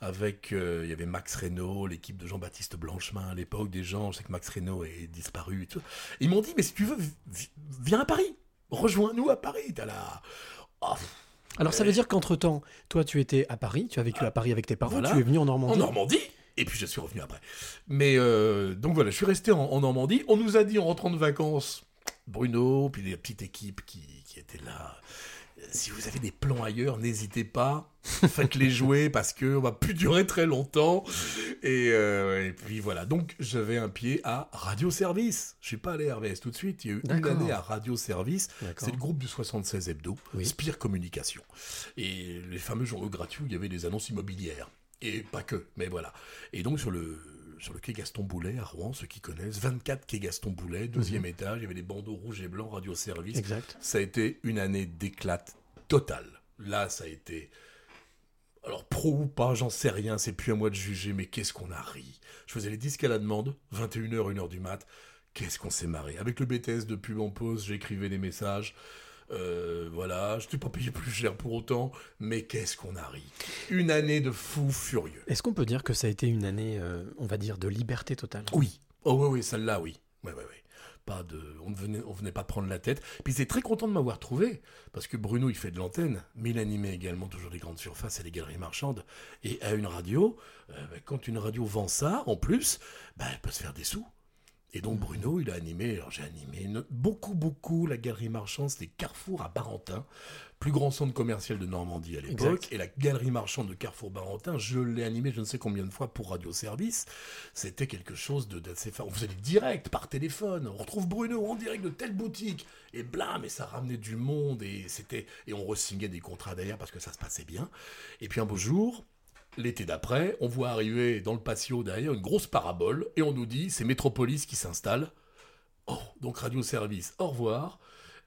Avec, euh, il y avait Max Reynaud, l'équipe de Jean-Baptiste Blanchemin à l'époque, des gens, je sais que Max Reynaud est disparu et tout. Ils m'ont dit, mais si tu veux, vi- viens à Paris, rejoins-nous à Paris, t'as la... Oh, Alors ça veut dire qu'entre-temps, toi tu étais à Paris, tu as vécu à Paris avec tes parents, Voilà. tu es venu en en Normandie. Normandie, et puis je suis revenu après. Mais euh, donc voilà, je suis resté en, en Normandie. On nous a dit en rentrant de vacances, Bruno, puis les petites équipes qui, qui étaient là. Si vous avez des plans ailleurs, n'hésitez pas, faites-les jouer parce que on va plus durer très longtemps. Et, euh, et puis voilà, donc j'avais un pied à Radio Service. Je suis pas allé à RVS tout de suite. Il y a eu une année à Radio Service. C'est le groupe du 76 Hebdo, Oui. Spire Communication. Et les fameux journaux gratuits où il y avait des annonces immobilières. Et pas que, mais voilà. Et donc sur le, sur le quai Gaston Boulet à Rouen, ceux qui connaissent, 24 quai Gaston Boulet, deuxième étage, il y avait des bandeaux rouges et blancs, radio service. Exact. Ça a été une année d'éclate totale. Là, ça a été. Alors, pro ou pas, j'en sais rien, c'est plus à moi de juger, mais qu'est-ce qu'on a ri? Je faisais les disques à la demande, 21h, 1h du mat. Qu'est-ce qu'on s'est marré. Avec le BTS de pub en pause, j'écrivais des messages. Euh, voilà, je t'ai pas payé plus cher pour autant, mais qu'est-ce qu'on a ri. Une année de fou furieux. Est-ce qu'on peut dire que ça a été une année, euh, on va dire, de liberté totale? Oui. Oh oui, oui, celle-là, oui. Oui, oui, oui. Pas de, on ne venait, on venait pas prendre la tête. Puis c'est très content de m'avoir trouvé, parce que Bruno, il fait de l'antenne, mais il animait également toujours les grandes surfaces et les galeries marchandes. Et à une radio, euh, quand une radio vend ça, en plus, bah, elle peut se faire des sous. Et donc Bruno, il a animé, alors j'ai animé une- beaucoup, beaucoup la galerie marchande, c'était Carrefour à Barentin, plus grand centre commercial de Normandie à l'époque. Et la galerie marchande de Carrefour Barentin, je l'ai animé je ne sais combien de fois pour Radio Service. C'était quelque chose de- d'assez fort. On faisait des directs par téléphone. On retrouve Bruno en direct de telle boutique. Et blam, et ça ramenait du monde. Et c'était et on re-signait des contrats derrière parce que ça se passait bien. Et puis un beau jour, l'été d'après, on voit arriver dans le patio derrière une grosse parabole. Et on nous dit, c'est Métropolis qui s'installe. Oh, donc Radio Service, au revoir.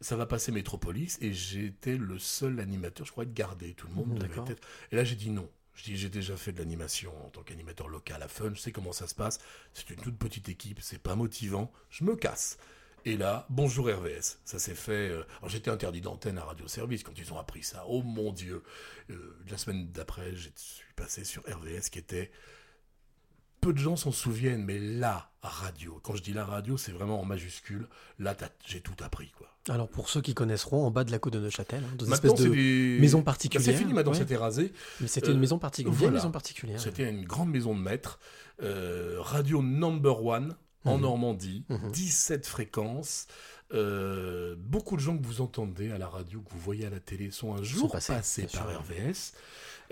Ça va passer Métropolis. Et j'étais le seul animateur, je crois, être gardé. Tout le monde être... Et là, j'ai dit non. Je dis, j'ai déjà fait de l'animation en tant qu'animateur local à Fun, je sais comment ça se passe. C'est une toute petite équipe, c'est pas motivant. Je me casse. Et là, bonjour RVS. Ça s'est fait. euh, Alors j'étais interdit d'antenne à Radio Service quand ils ont appris ça. Oh mon Dieu. Euh, la semaine d'après, je suis passé sur RVS qui était. Peu de gens s'en souviennent, mais la radio. Quand je dis la radio, c'est vraiment en majuscule. Là, j'ai tout appris, quoi. Alors pour ceux qui connaisseront, en bas de la côte de Neuchâtel, hein, dans une espèce de des maison Bah, particulière. c'est fini, maintenant, ouais. c'était rasé. Mais c'était Euh, une maison particulière. voilà. Une maison particulière. C'était une grande maison de maître. euh, radio number one en Mhm. Normandie. Mhm. 17 fréquences. Euh, beaucoup de gens que vous entendez à la radio, que vous voyez à la télé, sont un jour passés, par sûr. RVS.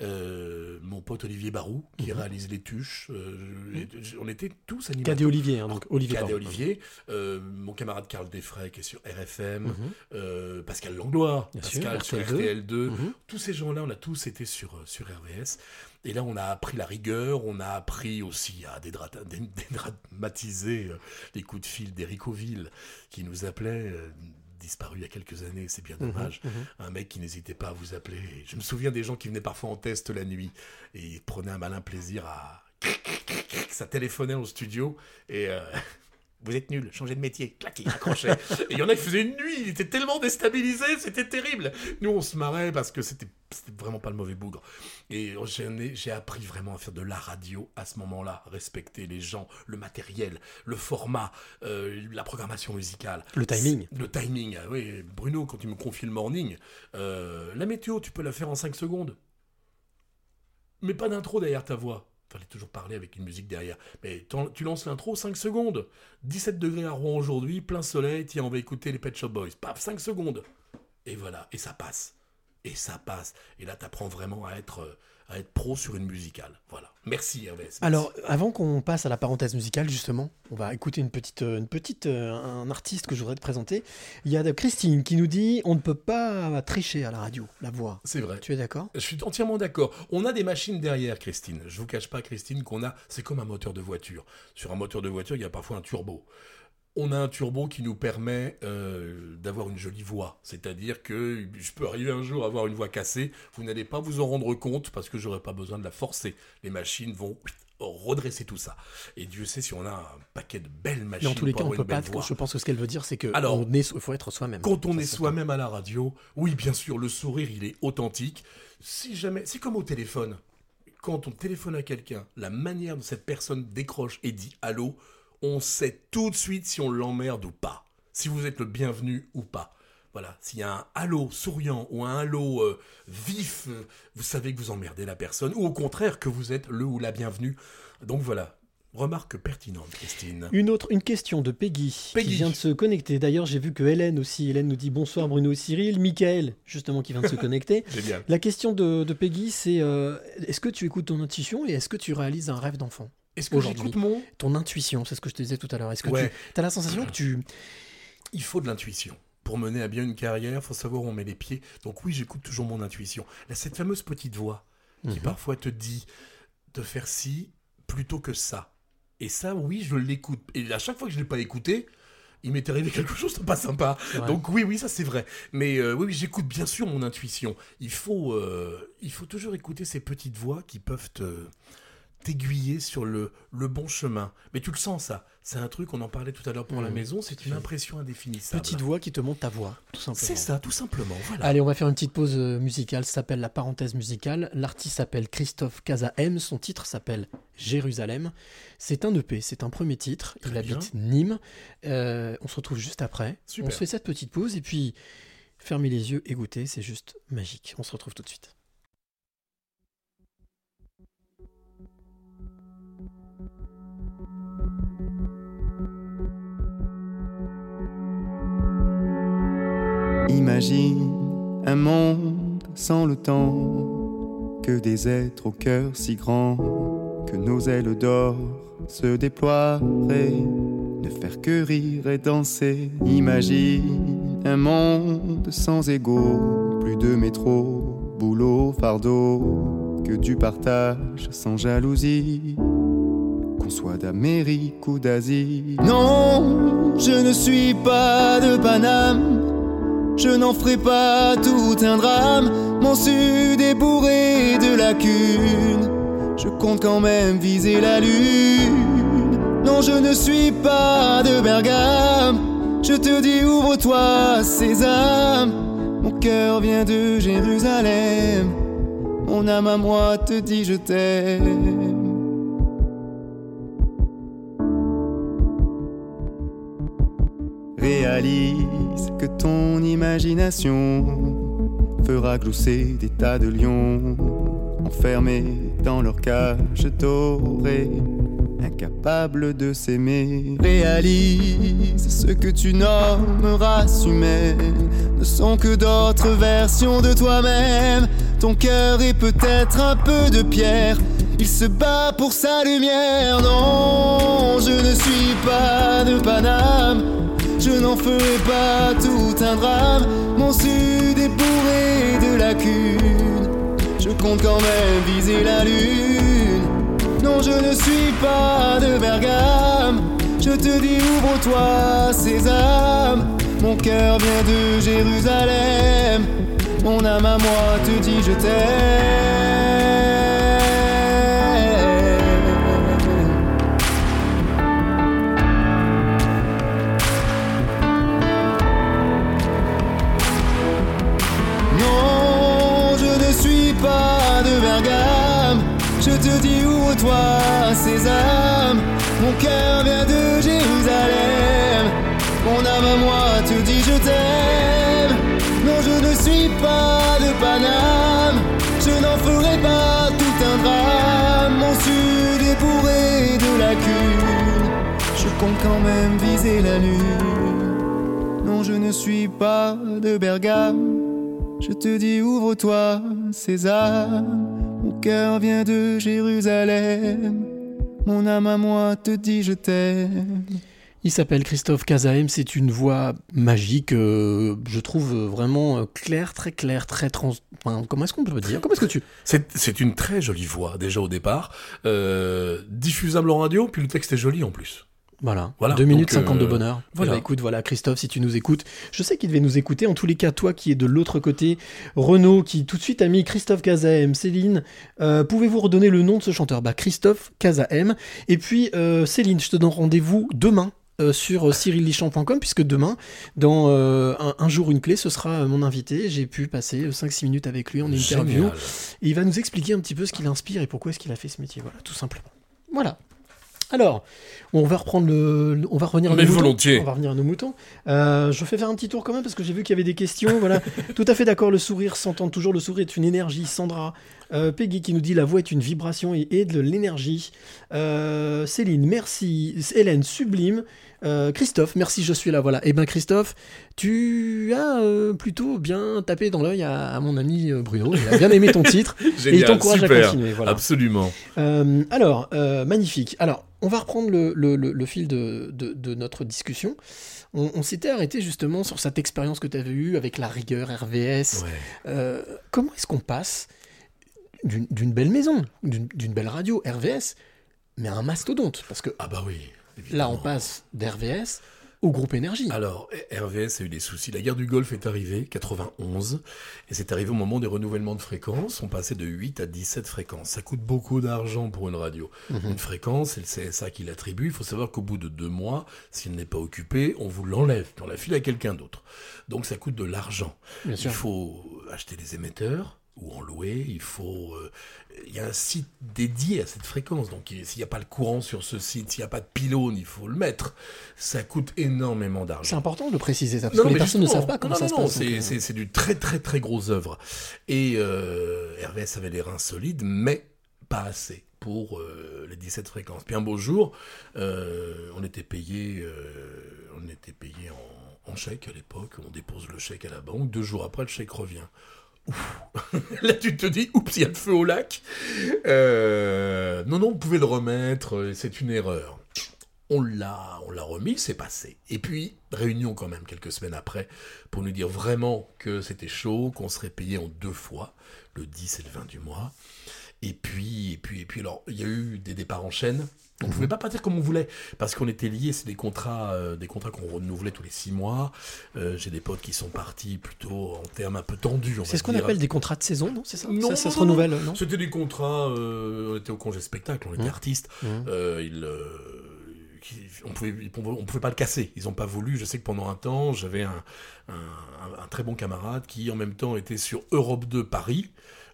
Euh, mon pote Olivier Barou, qui Mhm. réalise les tuches. euh, et- on était tous animés. Cadet Olivier, hein, donc Olivier. Cadet. Olivier, euh, mon camarade Carl Defray qui est sur RFM, Mhm. Pascal Langlois, Bien sûr, Pascal sur RTL2. RTL2, Mhm. tous ces gens-là, on a tous été sur, sur RVS. Et là, on a appris la rigueur, on a appris aussi à dédramatiser les coups de fil d'Éric Auville, qui nous appelait, disparu il y a quelques années, c'est bien Mhm, dommage. mhm. Un mec qui n'hésitait pas à vous appeler. Je me souviens des gens qui venaient parfois en test la nuit et ils prenaient un malin plaisir à. Ça téléphonait au studio et. euh, Vous êtes nul, changez de métier, clac, il raccrochait. et il y en a qui faisaient une nuit, il était tellement déstabilisé, c'était terrible. Nous, on se marrait parce que c'était vraiment pas le mauvais bougre. Et j'ai j'ai appris vraiment à faire de la radio à ce moment-là, respecter les gens, le matériel, le format, euh, la programmation musicale. Le timing. Le timing, ah oui. Bruno, quand tu me confies le morning, euh, la météo, tu peux la faire en 5 secondes. Mais pas d'intro derrière ta voix. Fallait toujours parler avec une musique derrière. Mais tu lances l'intro, 5 secondes. 17 degrés à Rouen aujourd'hui, plein soleil, tiens, on va écouter les Pet Shop Boys. Paf, 5 secondes. Et voilà, et ça passe. et ça passe. Et là, tu apprends vraiment à être, euh, à être pro sur une musicale. Voilà. Merci Hervé. Merci. Alors, avant qu'on passe à la parenthèse musicale, justement, on va écouter une petite, euh, une petite, euh, un artiste que je voudrais te présenter. Il y a Christine qui nous dit on ne peut pas tricher à la radio, la voix. c'est vrai. Tu es d'accord? Je suis entièrement d'accord. On a des machines derrière, Christine. Je vous cache pas, Christine, qu'on a. C'est comme un moteur de voiture. Sur un moteur de voiture, il y a parfois un turbo. On a un turbo qui nous permet euh, d'avoir une jolie voix. C'est-à-dire que je peux arriver un jour à avoir une voix cassée. Vous n'allez pas vous en rendre compte parce que j'aurai pas besoin de la forcer. Les machines vont redresser tout ça. Et Dieu sait si on a un paquet de belles machines. Mais en tous les cas, on peut une pas. Je pense que ce qu'elle veut dire, c'est que Alors, on est, il faut être soi-même. Quand on Ça, est soi-même à la radio, oui, bien sûr, le sourire, il est authentique. Si jamais, c'est comme au téléphone. Quand on téléphone à quelqu'un, la manière dont cette personne décroche et dit allô, on sait tout de suite si on l'emmerde ou pas. Si vous êtes le bienvenu ou pas. Voilà, s'il y a un allô souriant ou un allô euh, vif, euh, vous savez que vous emmerdez la personne, ou au contraire que vous êtes le ou la bienvenue. Donc voilà, remarque pertinente, Christine. Une autre, une question de Peggy, Peggy. qui vient de se connecter. D'ailleurs, j'ai vu que Hélène aussi. Hélène nous dit bonsoir Bruno et Cyril. Michael, justement, qui vient de se connecter. Génial. La question de, de Peggy, c'est euh, est-ce que tu écoutes ton intuition et est-ce que tu réalises un rêve d'enfant? Est-ce que j'écoute mon Ton intuition, c'est ce que je te disais tout à l'heure. Est-ce que Ouais. tu as la sensation que tu. il faut de l'intuition. Pour mener à bien une carrière, il faut savoir où on met les pieds. Donc oui, j'écoute toujours mon intuition. Là, cette fameuse petite voix qui Mhm. parfois te dit de faire ci plutôt que ça. Et ça, oui, je l'écoute. Et à chaque fois que je ne l'ai pas écouté, il m'est arrivé quelque chose de pas sympa. Donc oui, oui, ça c'est vrai. Mais euh, oui, oui, j'écoute bien sûr mon intuition. Il faut, euh, il faut toujours écouter ces petites voix qui peuvent te t'aiguiller sur le, le bon chemin. Mais tu le sens ça. C'est un truc, on en parlait tout à l'heure pour la Mhm. maison, c'est une impression indéfinissable. Petite voix qui te montre ta voix, tout simplement. C'est ça, tout simplement. Voilà. Allez, on va faire une petite pause euh, musicale. Ça s'appelle la parenthèse musicale. L'artiste s'appelle Christophe Casaem. Son titre s'appelle Jérusalem. C'est un EP, c'est un premier titre. Il habite Nîmes. Euh, on se retrouve juste après. Super. On se fait cette petite pause et puis fermez les yeux et goûtez. C'est juste magique. On se retrouve tout de suite. Imagine un monde sans le temps, que des êtres au cœur si grand, que nos ailes d'or se déploieraient, ne faire que rire et danser. Imagine un monde sans égaux, plus de métro, boulot, fardeau, que du partage sans jalousie. Qu'on soit d'Amérique ou d'Asie. Non, je ne suis pas de Paname. Je n'en ferai pas tout un drame. Mon sud est bourré de lacunes. Je compte quand même viser la lune. Non, je ne suis pas de Bergame. Je te dis, ouvre-toi, Sésame. Mon cœur vient de Jérusalem. Mon âme à moi te dit, je t'aime. Réalise que ton imagination fera glousser des tas de lions enfermés dans leur cage dorée, incapables de s'aimer. Réalise ce que tu nommes race humaine ne sont que d'autres versions de toi-même. Ton cœur est peut-être un peu de pierre. Il se bat pour sa lumière. Non, je ne suis pas de Paname. Je n'en ferai pas tout un drame. Mon sud est bourré de lacunes. Je compte quand même viser la lune. Non, je ne suis pas de Bergame. Je te dis, ouvre-toi, Sésame. Mon cœur vient de Jérusalem. Mon âme à moi te dit, je t'aime. Je te dis ouvre-toi, Sésame. Mon cœur vient de Jérusalem. Mon âme à moi te dit je t'aime. Non, je ne suis pas de Paname. Je n'en ferai pas tout un drame. Mon sud est bourré de lacunes. Je compte quand même viser la lune. Non, je ne suis pas de Bergame. Je te dis ouvre-toi, César. Mon cœur vient de Jérusalem. Mon âme à moi te dit je t'aime. Il s'appelle Christophe Casaem, c'est une voix magique, euh, je trouve vraiment euh, claire, très claire, très trans... enfin, comment est-ce qu'on peut le dire? Comment est-ce que tu... C'est c'est une très jolie voix, déjà au départ. Euh, diffusable en radio, puis le texte est joli en plus. Voilà, Voilà, 2 minutes donc, 50 de euh, bonheur. voilà. Eh ben, écoute, voilà, Christophe, si tu nous écoutes, je sais qu'il devait nous écouter. En tous les cas, toi qui es de l'autre côté, Renaud qui tout de suite a mis Christophe Casaem, Céline, euh, pouvez-vous redonner le nom de ce chanteur? Bah, Christophe Casaem. Et puis, euh, Céline, je te donne rendez-vous demain. euh, sur cyrillichamp.com puisque demain dans euh, un, un jour une clé ce sera euh, mon invité j'ai pu passer euh, 5-6 minutes avec lui en interview et il va nous expliquer un petit peu ce qui l'inspire et pourquoi est-ce qu'il a fait ce métier voilà tout simplement voilà alors, on va reprendre le, on va revenir à nos moutons. volontiers. On va revenir à nos moutons. Euh, je fais faire un petit tour quand même parce que j'ai vu qu'il y avait des questions. Voilà, tout à fait d'accord. Le sourire s'entend toujours. Le sourire est une énergie. Sandra, euh, Peggy qui nous dit la voix est une vibration et, et de l'énergie. Euh, Céline, merci. Hélène, sublime. Euh, Christophe, merci, je suis là. Voilà. Et ben Christophe, tu as euh, plutôt bien tapé dans l'œil à, à mon ami euh, Bruno. Il a bien aimé ton titre et il t'encourage à continuer. Voilà. Absolument. Euh, alors, magnifique. Alors, on va reprendre le, le- le- le fil de, de- de notre discussion. On, on s'était arrêté justement sur cette expérience que tu avais eue avec la rigueur RVS. Ouais. Comment est-ce qu'on passe d'une belle maison, d'une d'une belle radio RVS, mais à un mastodonte? Parce que Ah bah oui. Là, on passe d'RVS au groupe Énergie. Alors, RVS a eu des soucis. La guerre du Golfe est arrivée, 91, et c'est arrivé au moment des renouvellements de fréquences. On passait de 8 à 17 fréquences. Ça coûte beaucoup d'argent pour une radio. Mhm. Une fréquence, c'est le CSA qui l'attribue. Il faut savoir qu'au bout de deux mois, s'il n'est pas occupé, on vous l'enlève, on la file à quelqu'un d'autre. Donc ça coûte de l'argent. Il faut acheter des émetteurs ou en louer. Il faut. euh, il y a un site dédié à cette fréquence. Donc il- s'il n'y a pas le courant sur ce site, s'il n'y a pas de pylône, il faut le mettre. Ça coûte énormément C'est d'argent. important de préciser ça, parce Non, que les mais personnes ne savent pas comment non, ça non, se passe. c'est- euh, C'est c'est du très très très grosse œuvre. Et euh, avait les reins solides, mais pas assez pour euh, les 17 fréquences. Puis un beau jour, euh, on était payé, on était payé en, en chèque à l'époque. On dépose le chèque à la banque. Deux jours après, le chèque revient. Là, tu te dis, oups, il y a le feu au lac. Euh, non, non, on pouvait le remettre. euh, C'est une erreur. On l'a, on l'a remis, c'est passé. Et puis, réunion quand même quelques semaines après pour nous dire vraiment que c'était chaud, qu'on serait payé en deux fois, le 10 et le 20 du mois. Et puis, et puis, et puis, alors, il y a eu des départs en chaîne. On ne pouvait pas partir comme on voulait parce qu'on était liés. C'est des contrats, euh, des contrats qu'on renouvelait tous les six mois. Euh, J'ai des potes qui sont partis plutôt en termes un peu tendus. C'est ce qu'on appelle des contrats de saison, non? C'est ça? Non, Ça, ça non, se renouvelle, non. non? C'était des contrats. euh, on était au congé spectacle, on était Mmh. artistes. Mmh. Euh, ils, euh, on pouvait, on pouvait pas le casser. Ils ont pas voulu. Je sais que pendant un temps, j'avais un, un, un- un très bon camarade qui, en même temps, était sur Europe 2 Paris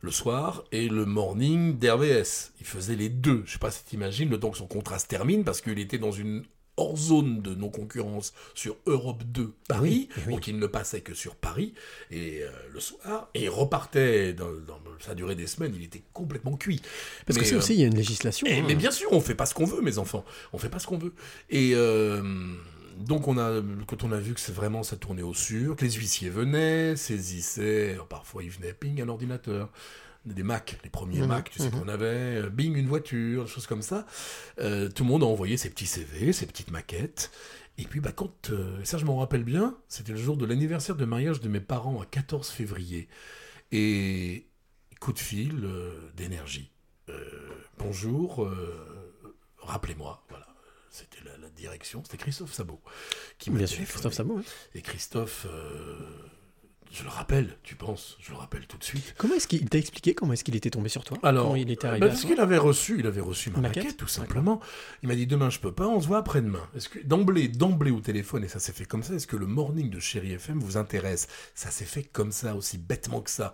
le soir et le morning d'RVS. Il faisait les deux. Je sais pas si t'imagines le temps que son contrat se termine parce qu'il était dans une hors zone de non-concurrence sur Europe 2 Paris, Oui, oui. donc il ne passait que sur Paris et euh, le soir, et il repartait, dans, dans- ça duré des semaines, il était complètement cuit. Parce que c'est euh, aussi, il y a une législation. eh, hein. mais bien sûr, on fait pas ce qu'on veut, mes enfants. On fait pas ce qu'on veut. Et euh, donc, on a, quand on a vu que c'est vraiment ça tournait au sûr, que les huissiers venaient, saisissaient, alors parfois ils venaient, ping, un ordinateur. Des Mac, les premiers Mhm, Mac, tu sais mhm. qu'on avait, euh, bing, une voiture, des choses comme ça. Euh, tout le monde a envoyé ses petits CV, ses petites maquettes. Et puis, bah, quand, euh, ça, je m'en rappelle bien, c'était le jour de l'anniversaire de mariage de mes parents à 14 février. Et coup de fil euh, d'énergie. Euh, bonjour, euh, rappelez-moi, voilà. C'était la direction, c'était Christophe Sabot qui Bien sûr. Christophe Sabot. ouais. Et Christophe, euh, je le rappelle, tu penses, je le rappelle tout de suite. Comment est-ce qu'il t'a expliqué comment est-ce qu'il était tombé sur toi Alors, Comment il était arrivé à parce qu'il avait reçu, il avait reçu ma Maquette maquette, tout simplement. Il m'a dit demain je peux pas, on se voit après-demain. Est-ce que d'emblée, d'emblée au téléphone et ça s'est fait comme ça. Est-ce que le morning de Chéri FM vous intéresse? Ça s'est fait comme ça, aussi bêtement que ça.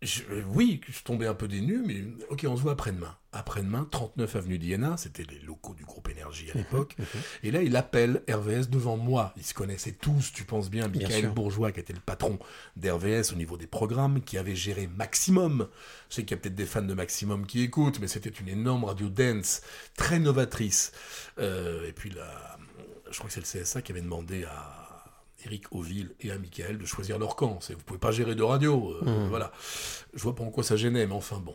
Je- euh, oui, je tombais un peu dénu, mais ok, on se voit après-demain. Après-demain, 39 avenue d'Iéna, c'était les locaux du groupe Énergie à l'époque. Et là, il appelle RVS devant moi. Ils se connaissaient tous, tu penses bien. Michael. Bourgeois, qui était le patron d'RVS au niveau des programmes, qui avait géré Maximum. Je sais qu'il y a peut-être des fans de Maximum qui écoutent, mais c'était une énorme radio dance, très novatrice. Euh, et puis là, je crois que c'est le CSA qui avait demandé à, Eric Oville et à Michael de choisir leur camp. Vous pouvez pas gérer de radio. euh, Mhm. Voilà. Je vois pas en quoi ça gênait, mais enfin bon.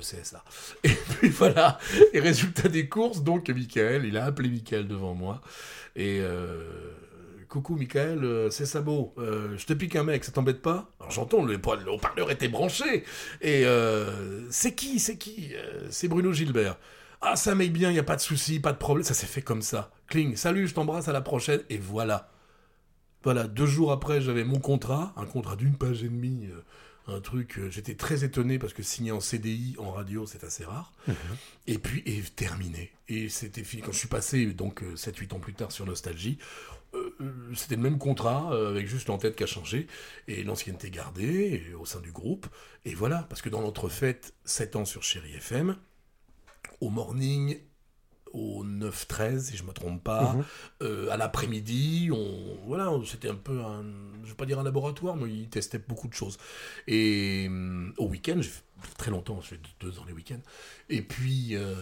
CSA. Et puis voilà. Et résultat des courses, donc Michael, il a appelé Michael devant moi. Et euh, coucou Michael, euh, c'est Sabot. Euh, je te pique un mec, ça t'embête pas? Alors j'entends, le, le haut-parleur était branché. Et euh, c'est qui C'est qui C'est Bruno Gilbert. Ah, ça m'aille bien, il n'y a pas de souci, pas de problème. Ça s'est fait comme ça. Cling, salut, je t'embrasse, à la prochaine. Et voilà. Voilà, deux jours après, j'avais mon contrat, un contrat d'une page et demie, un truc. euh, J'étais très étonné parce que signer en CDI, en radio, c'est assez rare. Et puis, et terminé. Et c'était fini. Quand je suis passé, donc 7-8 ans plus tard, sur Nostalgie, euh, euh, c'était le même contrat, euh, avec juste l'entête qui a changé, et l'ancienneté gardée, et au sein du groupe. Et voilà, parce que dans notre fête, 7 ans sur Chéri FM, au morning, au 9-13, si je me trompe pas, Mhm. euh, à l'après-midi, on, voilà, c'était un peu un, je vais pas dire un laboratoire, mais ils testaient beaucoup de choses. Et hum, au week-end, j'ai fait très longtemps, je fais deux ans les week-ends, et puis euh,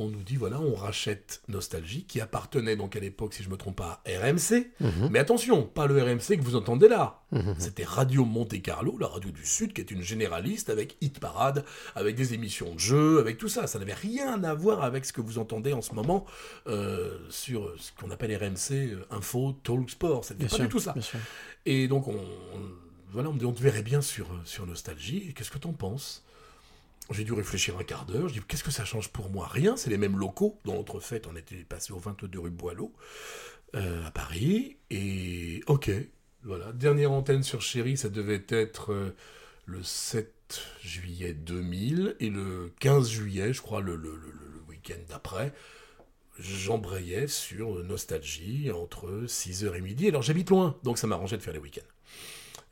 on nous dit, voilà, on rachète Nostalgie, qui appartenait donc à l'époque, si je me trompe pas, à RMC, Mhm. mais attention, pas le RMC que vous entendez là. Mhm. C'était Radio Monte Carlo, la radio du Sud, qui est une généraliste avec Hit Parade, avec des émissions de jeux, avec tout ça. Ça n'avait rien à voir avec ce que vous entendez en ce moment euh, sur ce qu'on appelle RMC euh, Info Talk Sport. C'était pas sûr, du tout ça. Et donc, on, on- voilà, on me dit, on te verrait bien sur, euh, sur Nostalgie. Qu'est-ce que t'en penses? J'ai dû réfléchir un quart d'heure. Je dis, qu'est-ce que ça change pour moi? Rien, c'est les mêmes locaux. Dans notre fête, on était passé au 22 rue Boileau, euh, à Paris. Et ok, voilà. Dernière antenne sur Chéri, ça devait être euh, le 7 juillet 2000. Et le 15 juillet, je crois, le week-end d'après, j'embrayais sur Nostalgie entre 6h et midi. Alors j'habite loin, donc ça m'arrangeait de faire les week-ends.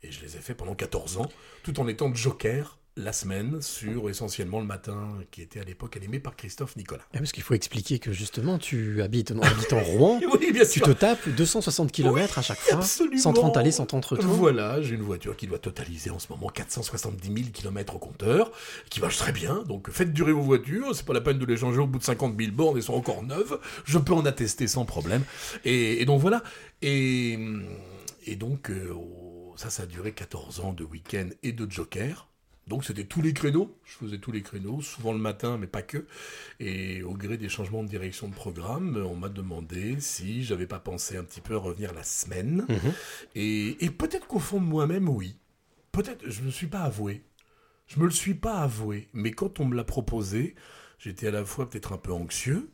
Et je les ai fait pendant 14 ans, tout en étant joker la semaine sur essentiellement le matin, qui était à l'époque animé par Christophe Nicolas. Ah, parce qu'il faut expliquer que justement, tu habites en habitant Rouen. Oui, bien Tu te tapes 260 km à chaque fois, Absolument. 130 allées, 130 retours. Voilà, j'ai une voiture qui doit totaliser en ce moment 470 000 km au compteur, qui marche très bien. Donc faites durer vos voitures, c'est pas la peine de les changer au bout de 50 000 bornes, elles sont encore neuves. Je peux en attester sans problème. Et, et donc voilà. Et, et donc euh, au- ça, ça a duré 14 ans de week-end et de joker. Donc c'était tous les créneaux, je faisais tous les créneaux, souvent le matin, mais pas que. Et au gré des changements de direction de programme, on m'a demandé si j'avais pas pensé un petit peu à revenir la semaine. Mhm. Et, et peut-être qu'au fond de moi-même, oui. Peut-être, je ne me suis pas avoué. Je me le suis pas avoué. Mais quand on me l'a proposé, j'étais à la fois peut-être un peu anxieux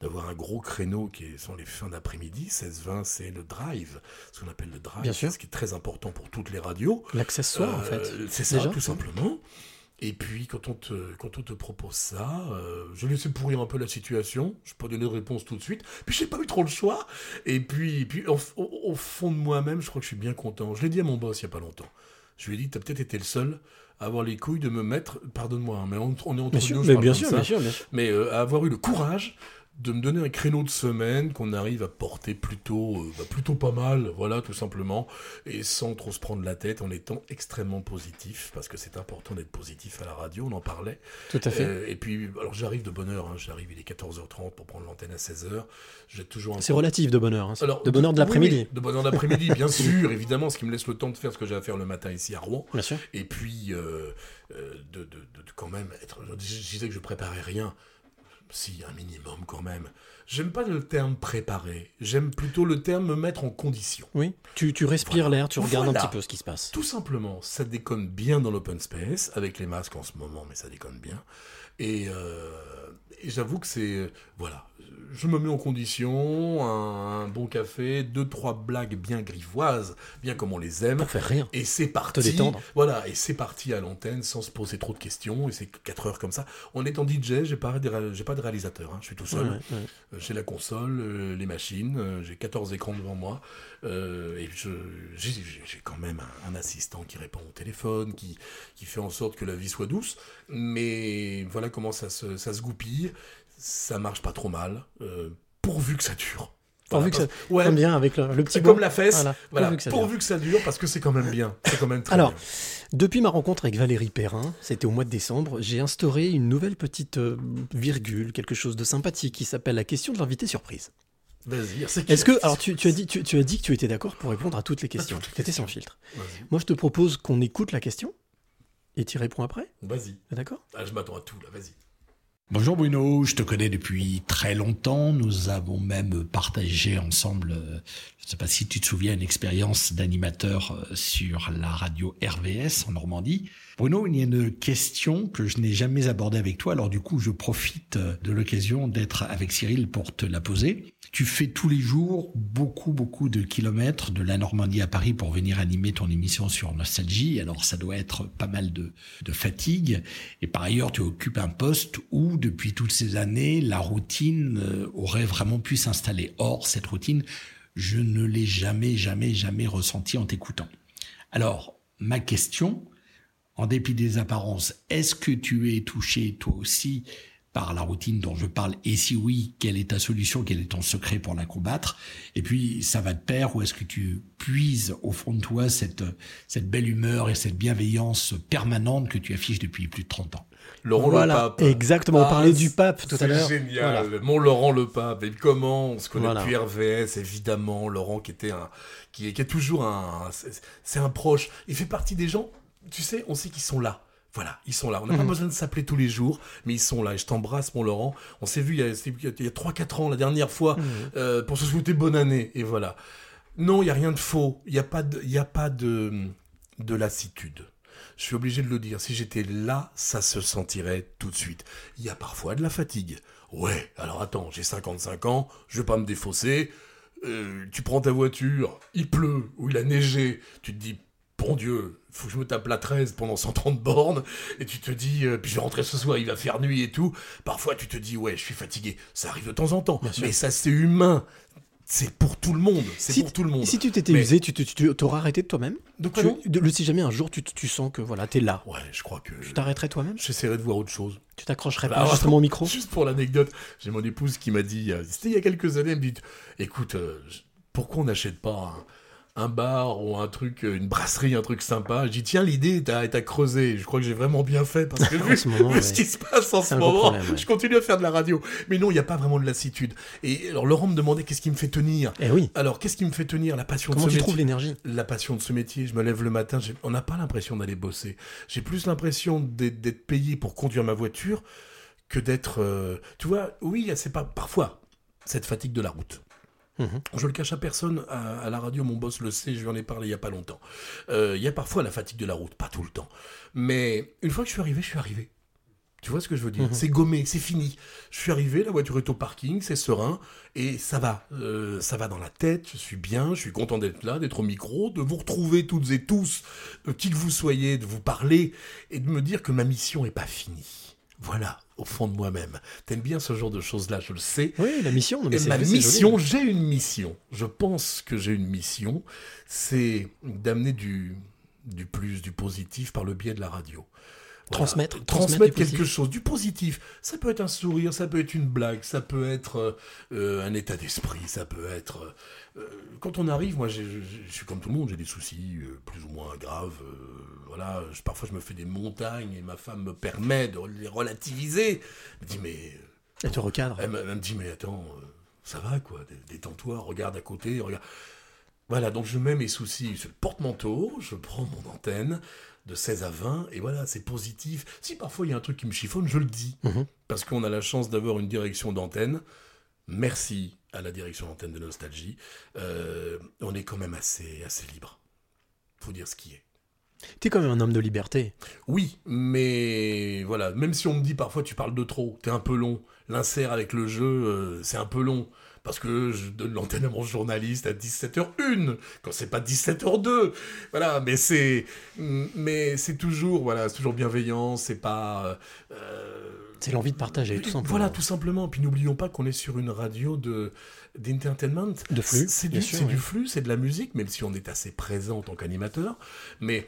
d'avoir un gros créneau qui est- sont les fins d'après-midi. 16-20, c'est le drive, ce qu'on appelle le drive. Bien sûr. Ce qui est très important pour toutes les radios. L'accessoire, en Euh, fait. C'est ça, Déjà tout simplement. Et puis, quand on te, quand on te propose ça, euh, je laissais pourrir un peu la situation. Je n'ai pas donné de réponse tout de suite. Puis, j'ai pas eu trop le choix. Et puis, puis au, au- au fond de moi-même, je crois que je suis bien content. Je l'ai dit à mon boss il n'y a pas longtemps. Je lui ai dit, tu as peut-être été le seul à avoir les couilles de me mettre, pardonne-moi, hein, mais on, on est entre Bien sûr, nous, je mais bien sûr, bien sûr, bien sûr. mais euh, à avoir eu le courage de me donner un créneau de semaine qu'on arrive à porter plutôt, euh, bah, plutôt pas mal, voilà, tout simplement, et sans trop se prendre la tête, en étant extrêmement positif, parce que c'est important d'être positif à la radio, on en parlait. Tout à fait. Euh, et puis, alors j'arrive de bonne heure, hein, j'arrive, il est 14h30 pour prendre l'antenne à 16h, j'ai toujours un C'est relatif de bonheur. hein. alors, de bonheur de oui, l'après-midi. oui, de bonheur de l'après-midi, bien sûr, évidemment, ce qui me laisse le temps de faire ce que j'ai à faire le matin ici à Rouen. Bien sûr. Et puis, euh, euh, de, de- de- de quand même être. Je disais que je préparais rien. Si, un minimum quand même. J'aime pas le terme préparer. J'aime plutôt le terme me mettre en condition. Oui. Tu, tu respires l'air, tu regardes Voilà. un petit peu ce qui se passe. Tout simplement, ça déconne bien dans l'open space, avec les masques en ce moment, mais ça déconne bien. Et, euh, et j'avoue que c'est... Voilà, je me mets en condition, un, un bon café, deux, trois blagues bien grivoises, bien comme on les aime. Pour faire rire. Et c'est parti. Te détendre. Voilà, et c'est parti à l'antenne sans se poser trop de questions. Et c'est 4 heures comme ça. En étant DJ, j'ai pas, j'ai pas de réalisateur. hein, je suis tout seul. Ouais, ouais, ouais. Euh, J'ai la console, euh, les machines, euh, j'ai 14 écrans devant moi. euh, et j'ai quand même un, un assistant qui répond au téléphone, qui, qui fait en sorte que la vie soit douce. Mais voilà comment ça se, ça se goupille. Ça marche pas trop mal, euh, pourvu que ça dure. Pourvu que ça- ouais, Comme bien avec le, le petit comme la fesse. Voilà, Voilà, pourvu que ça pourvu dure. que ça dure, parce que c'est quand même bien. C'est quand même très Alors, bien. depuis ma rencontre avec Valérie Perrin, c'était au mois de décembre, j'ai instauré une nouvelle petite euh, virgule, quelque chose de sympathique qui s'appelle la question de l'invité surprise. Vas-y, c'est qui Est-ce que, alors tu, tu as dit, tu, tu as dit que tu étais d'accord pour répondre à toutes les questions. Tu étais sans filtre. Moi, je te propose qu'on écoute la question et tu réponds après. Vas-y. D'accord? Ah, je m'attends à tout, là, vas-y. Bonjour Bruno, je te connais depuis très longtemps. Nous avons même partagé ensemble, euh, je ne sais pas si tu te souviens, une expérience d'animateur euh, sur la radio RVS en Normandie. Bruno, il y a une question que je n'ai jamais abordée avec toi, alors du coup je profite euh, de l'occasion d'être avec Cyril pour te la poser. Tu fais tous les jours beaucoup, beaucoup de kilomètres de la Normandie à Paris pour venir animer ton émission sur Nostalgie, alors ça doit être pas mal de, fatigue. Et par ailleurs, tu occupes un poste où, depuis toutes ces années, la routine euh, aurait vraiment pu s'installer. Or, cette routine, je ne l'ai jamais, jamais, jamais ressentie en t'écoutant. Alors, ma question, en dépit des apparences, est-ce que tu es touché toi aussi par la routine dont je parle Et si oui, quelle est ta solution Quel est ton secret pour la combattre? Et puis, ça va de pair ou est-ce que tu puises au fond de toi cette, cette belle humeur et cette bienveillance permanente que tu affiches depuis plus de 30 ans? Laurent Voilà, le pape. exactement, on Ah, parlait du pape tout à c'est l'heure. génial. Voilà. Mon Laurent le pape. Et comment on se connaît Voilà. depuis RVS, évidemment. Laurent qui était un, qui est, qui est toujours un, c'est- c'est un proche. Il fait partie des gens, tu sais, on sait qu'ils sont là. Voilà, ils sont là. On n'a pas Mhm. besoin de s'appeler tous les jours, mais ils sont là. Et je t'embrasse, mon Laurent. On s'est vu il y a, a 3-4 ans, la dernière fois, Mhm. euh, pour se souhaiter bonne année. Et voilà. Non, il n'y a rien de faux. Il n'y a pas de, y a pas de, de lassitude. Je suis obligé de le dire. Si j'étais là, ça se sentirait tout de suite. Il y a parfois de la fatigue. Ouais, alors attends, j'ai 55 ans, je vais pas me défausser. Euh, tu prends ta voiture, il pleut ou il a neigé, tu te dis, bon Dieu, faut que je me tape la 13 pendant 130 bornes, et tu te dis, euh, puis je vais rentrer ce soir, il va faire nuit et tout. Parfois tu te dis, ouais, je suis fatigué. Ça arrive de temps en temps, mais ça c'est humain. C'est pour tout le monde. C'est Si- pour tout le monde. Si tu t'étais Mais- usé, tu te- tu tu t'aurais arrêté de toi-même? De- le- Si jamais un jour tu, tu sens que voilà, t'es là, Ouais, je crois que. tu t'arrêterais toi-même? J'essaierai de voir autre chose. Tu t'accrocherais Bah, pas justement au micro? Juste pour l'anecdote, j'ai mon épouse qui m'a dit, euh, c'était il y a quelques années, elle me dit, écoute, euh, pourquoi on n'achète pas un, un bar ou un truc, euh, une brasserie, un truc sympa Je dis, tiens, l'idée est à, creuser. Je crois que j'ai vraiment bien fait parce que vu, ce moment, vu ouais. ce qui se passe en ce moment, problème, ouais. je continue à faire de la radio. Mais non, il n'y a pas vraiment de lassitude. Et alors Laurent me demandait qu'est-ce qui me fait tenir? Eh oui. Alors qu'est-ce qui me fait tenir? La passion Comment de ce tu métier. trouves l'énergie? La passion de ce métier, je me lève le matin, on n'a pas l'impression d'aller bosser. J'ai plus l'impression d'être d'être payé pour conduire ma voiture que d'être... euh, tu vois, oui, c'est pas parfois cette fatigue de la route. Mhm. Je le cache à personne, à, à la radio, mon boss le sait, je lui en ai parlé il y a pas longtemps. Euh, Il y a parfois la fatigue de la route, pas tout le temps. Mais une fois que je suis arrivé, je suis arrivé. Tu vois ce que je veux dire? Mhm. C'est gommé, c'est fini. Je suis arrivé, la voiture est au parking, c'est serein, et ça va. Euh, ça va dans la tête, je suis bien, je suis content d'être là, d'être au micro, de vous retrouver toutes et tous, euh, qui que vous soyez, de vous parler, et de me dire que ma mission est pas finie. Voilà, au fond de moi-même. T'aimes bien ce genre de choses-là, je le sais. Oui, la mission. non, mais Et ma mission, j'ai une mission. Je pense que j'ai une mission, c'est d'amener du, du plus, du positif par le biais de la radio. Transmettre- transmettre quelque chose, du positif. Ça peut être un sourire, ça peut être une blague, ça peut être euh, un état d'esprit, ça peut être. euh, euh, quand on arrive, moi, je suis comme tout le monde, j'ai des soucis euh, plus ou moins graves. voilà, je- parfois je me fais des montagnes et ma femme me permet de les relativiser. Elle me dit mais Elle te recadre. elle me, elle me dit, mais attends, ça va quoi, dé- détends-toi, regarde à côté, regarde. Voilà, donc je mets mes soucis sur le porte-manteau, je prends mon antenne de 16 à 20, et voilà, c'est positif. Si parfois il y a un truc qui me chiffonne, je le dis. Mhm. Parce qu'on a la chance d'avoir une direction d'antenne. Merci à la direction d'antenne de Nostalgie. Euh, on est quand même assez, assez libre. Faut dire ce qui est. T'es quand même un homme de liberté. Oui, mais voilà, même si on me dit parfois tu parles de trop, t'es un peu long, l'insert avec le jeu, euh, c'est un peu long. Parce que je donne l'antenne à mon journaliste à 17h01, quand c'est pas 17h02. Voilà, mais c'est, mais c'est toujours, voilà, c'est toujours bienveillant, c'est pas, euh, C'est l'envie de partager, tout simplement. voilà, tout simplement. Puis n'oublions pas qu'on est sur une radio de d'entertainment. De flux, C'est- du, sûr, du flux, c'est de la musique, même si on est assez présent en tant qu'animateur. Mais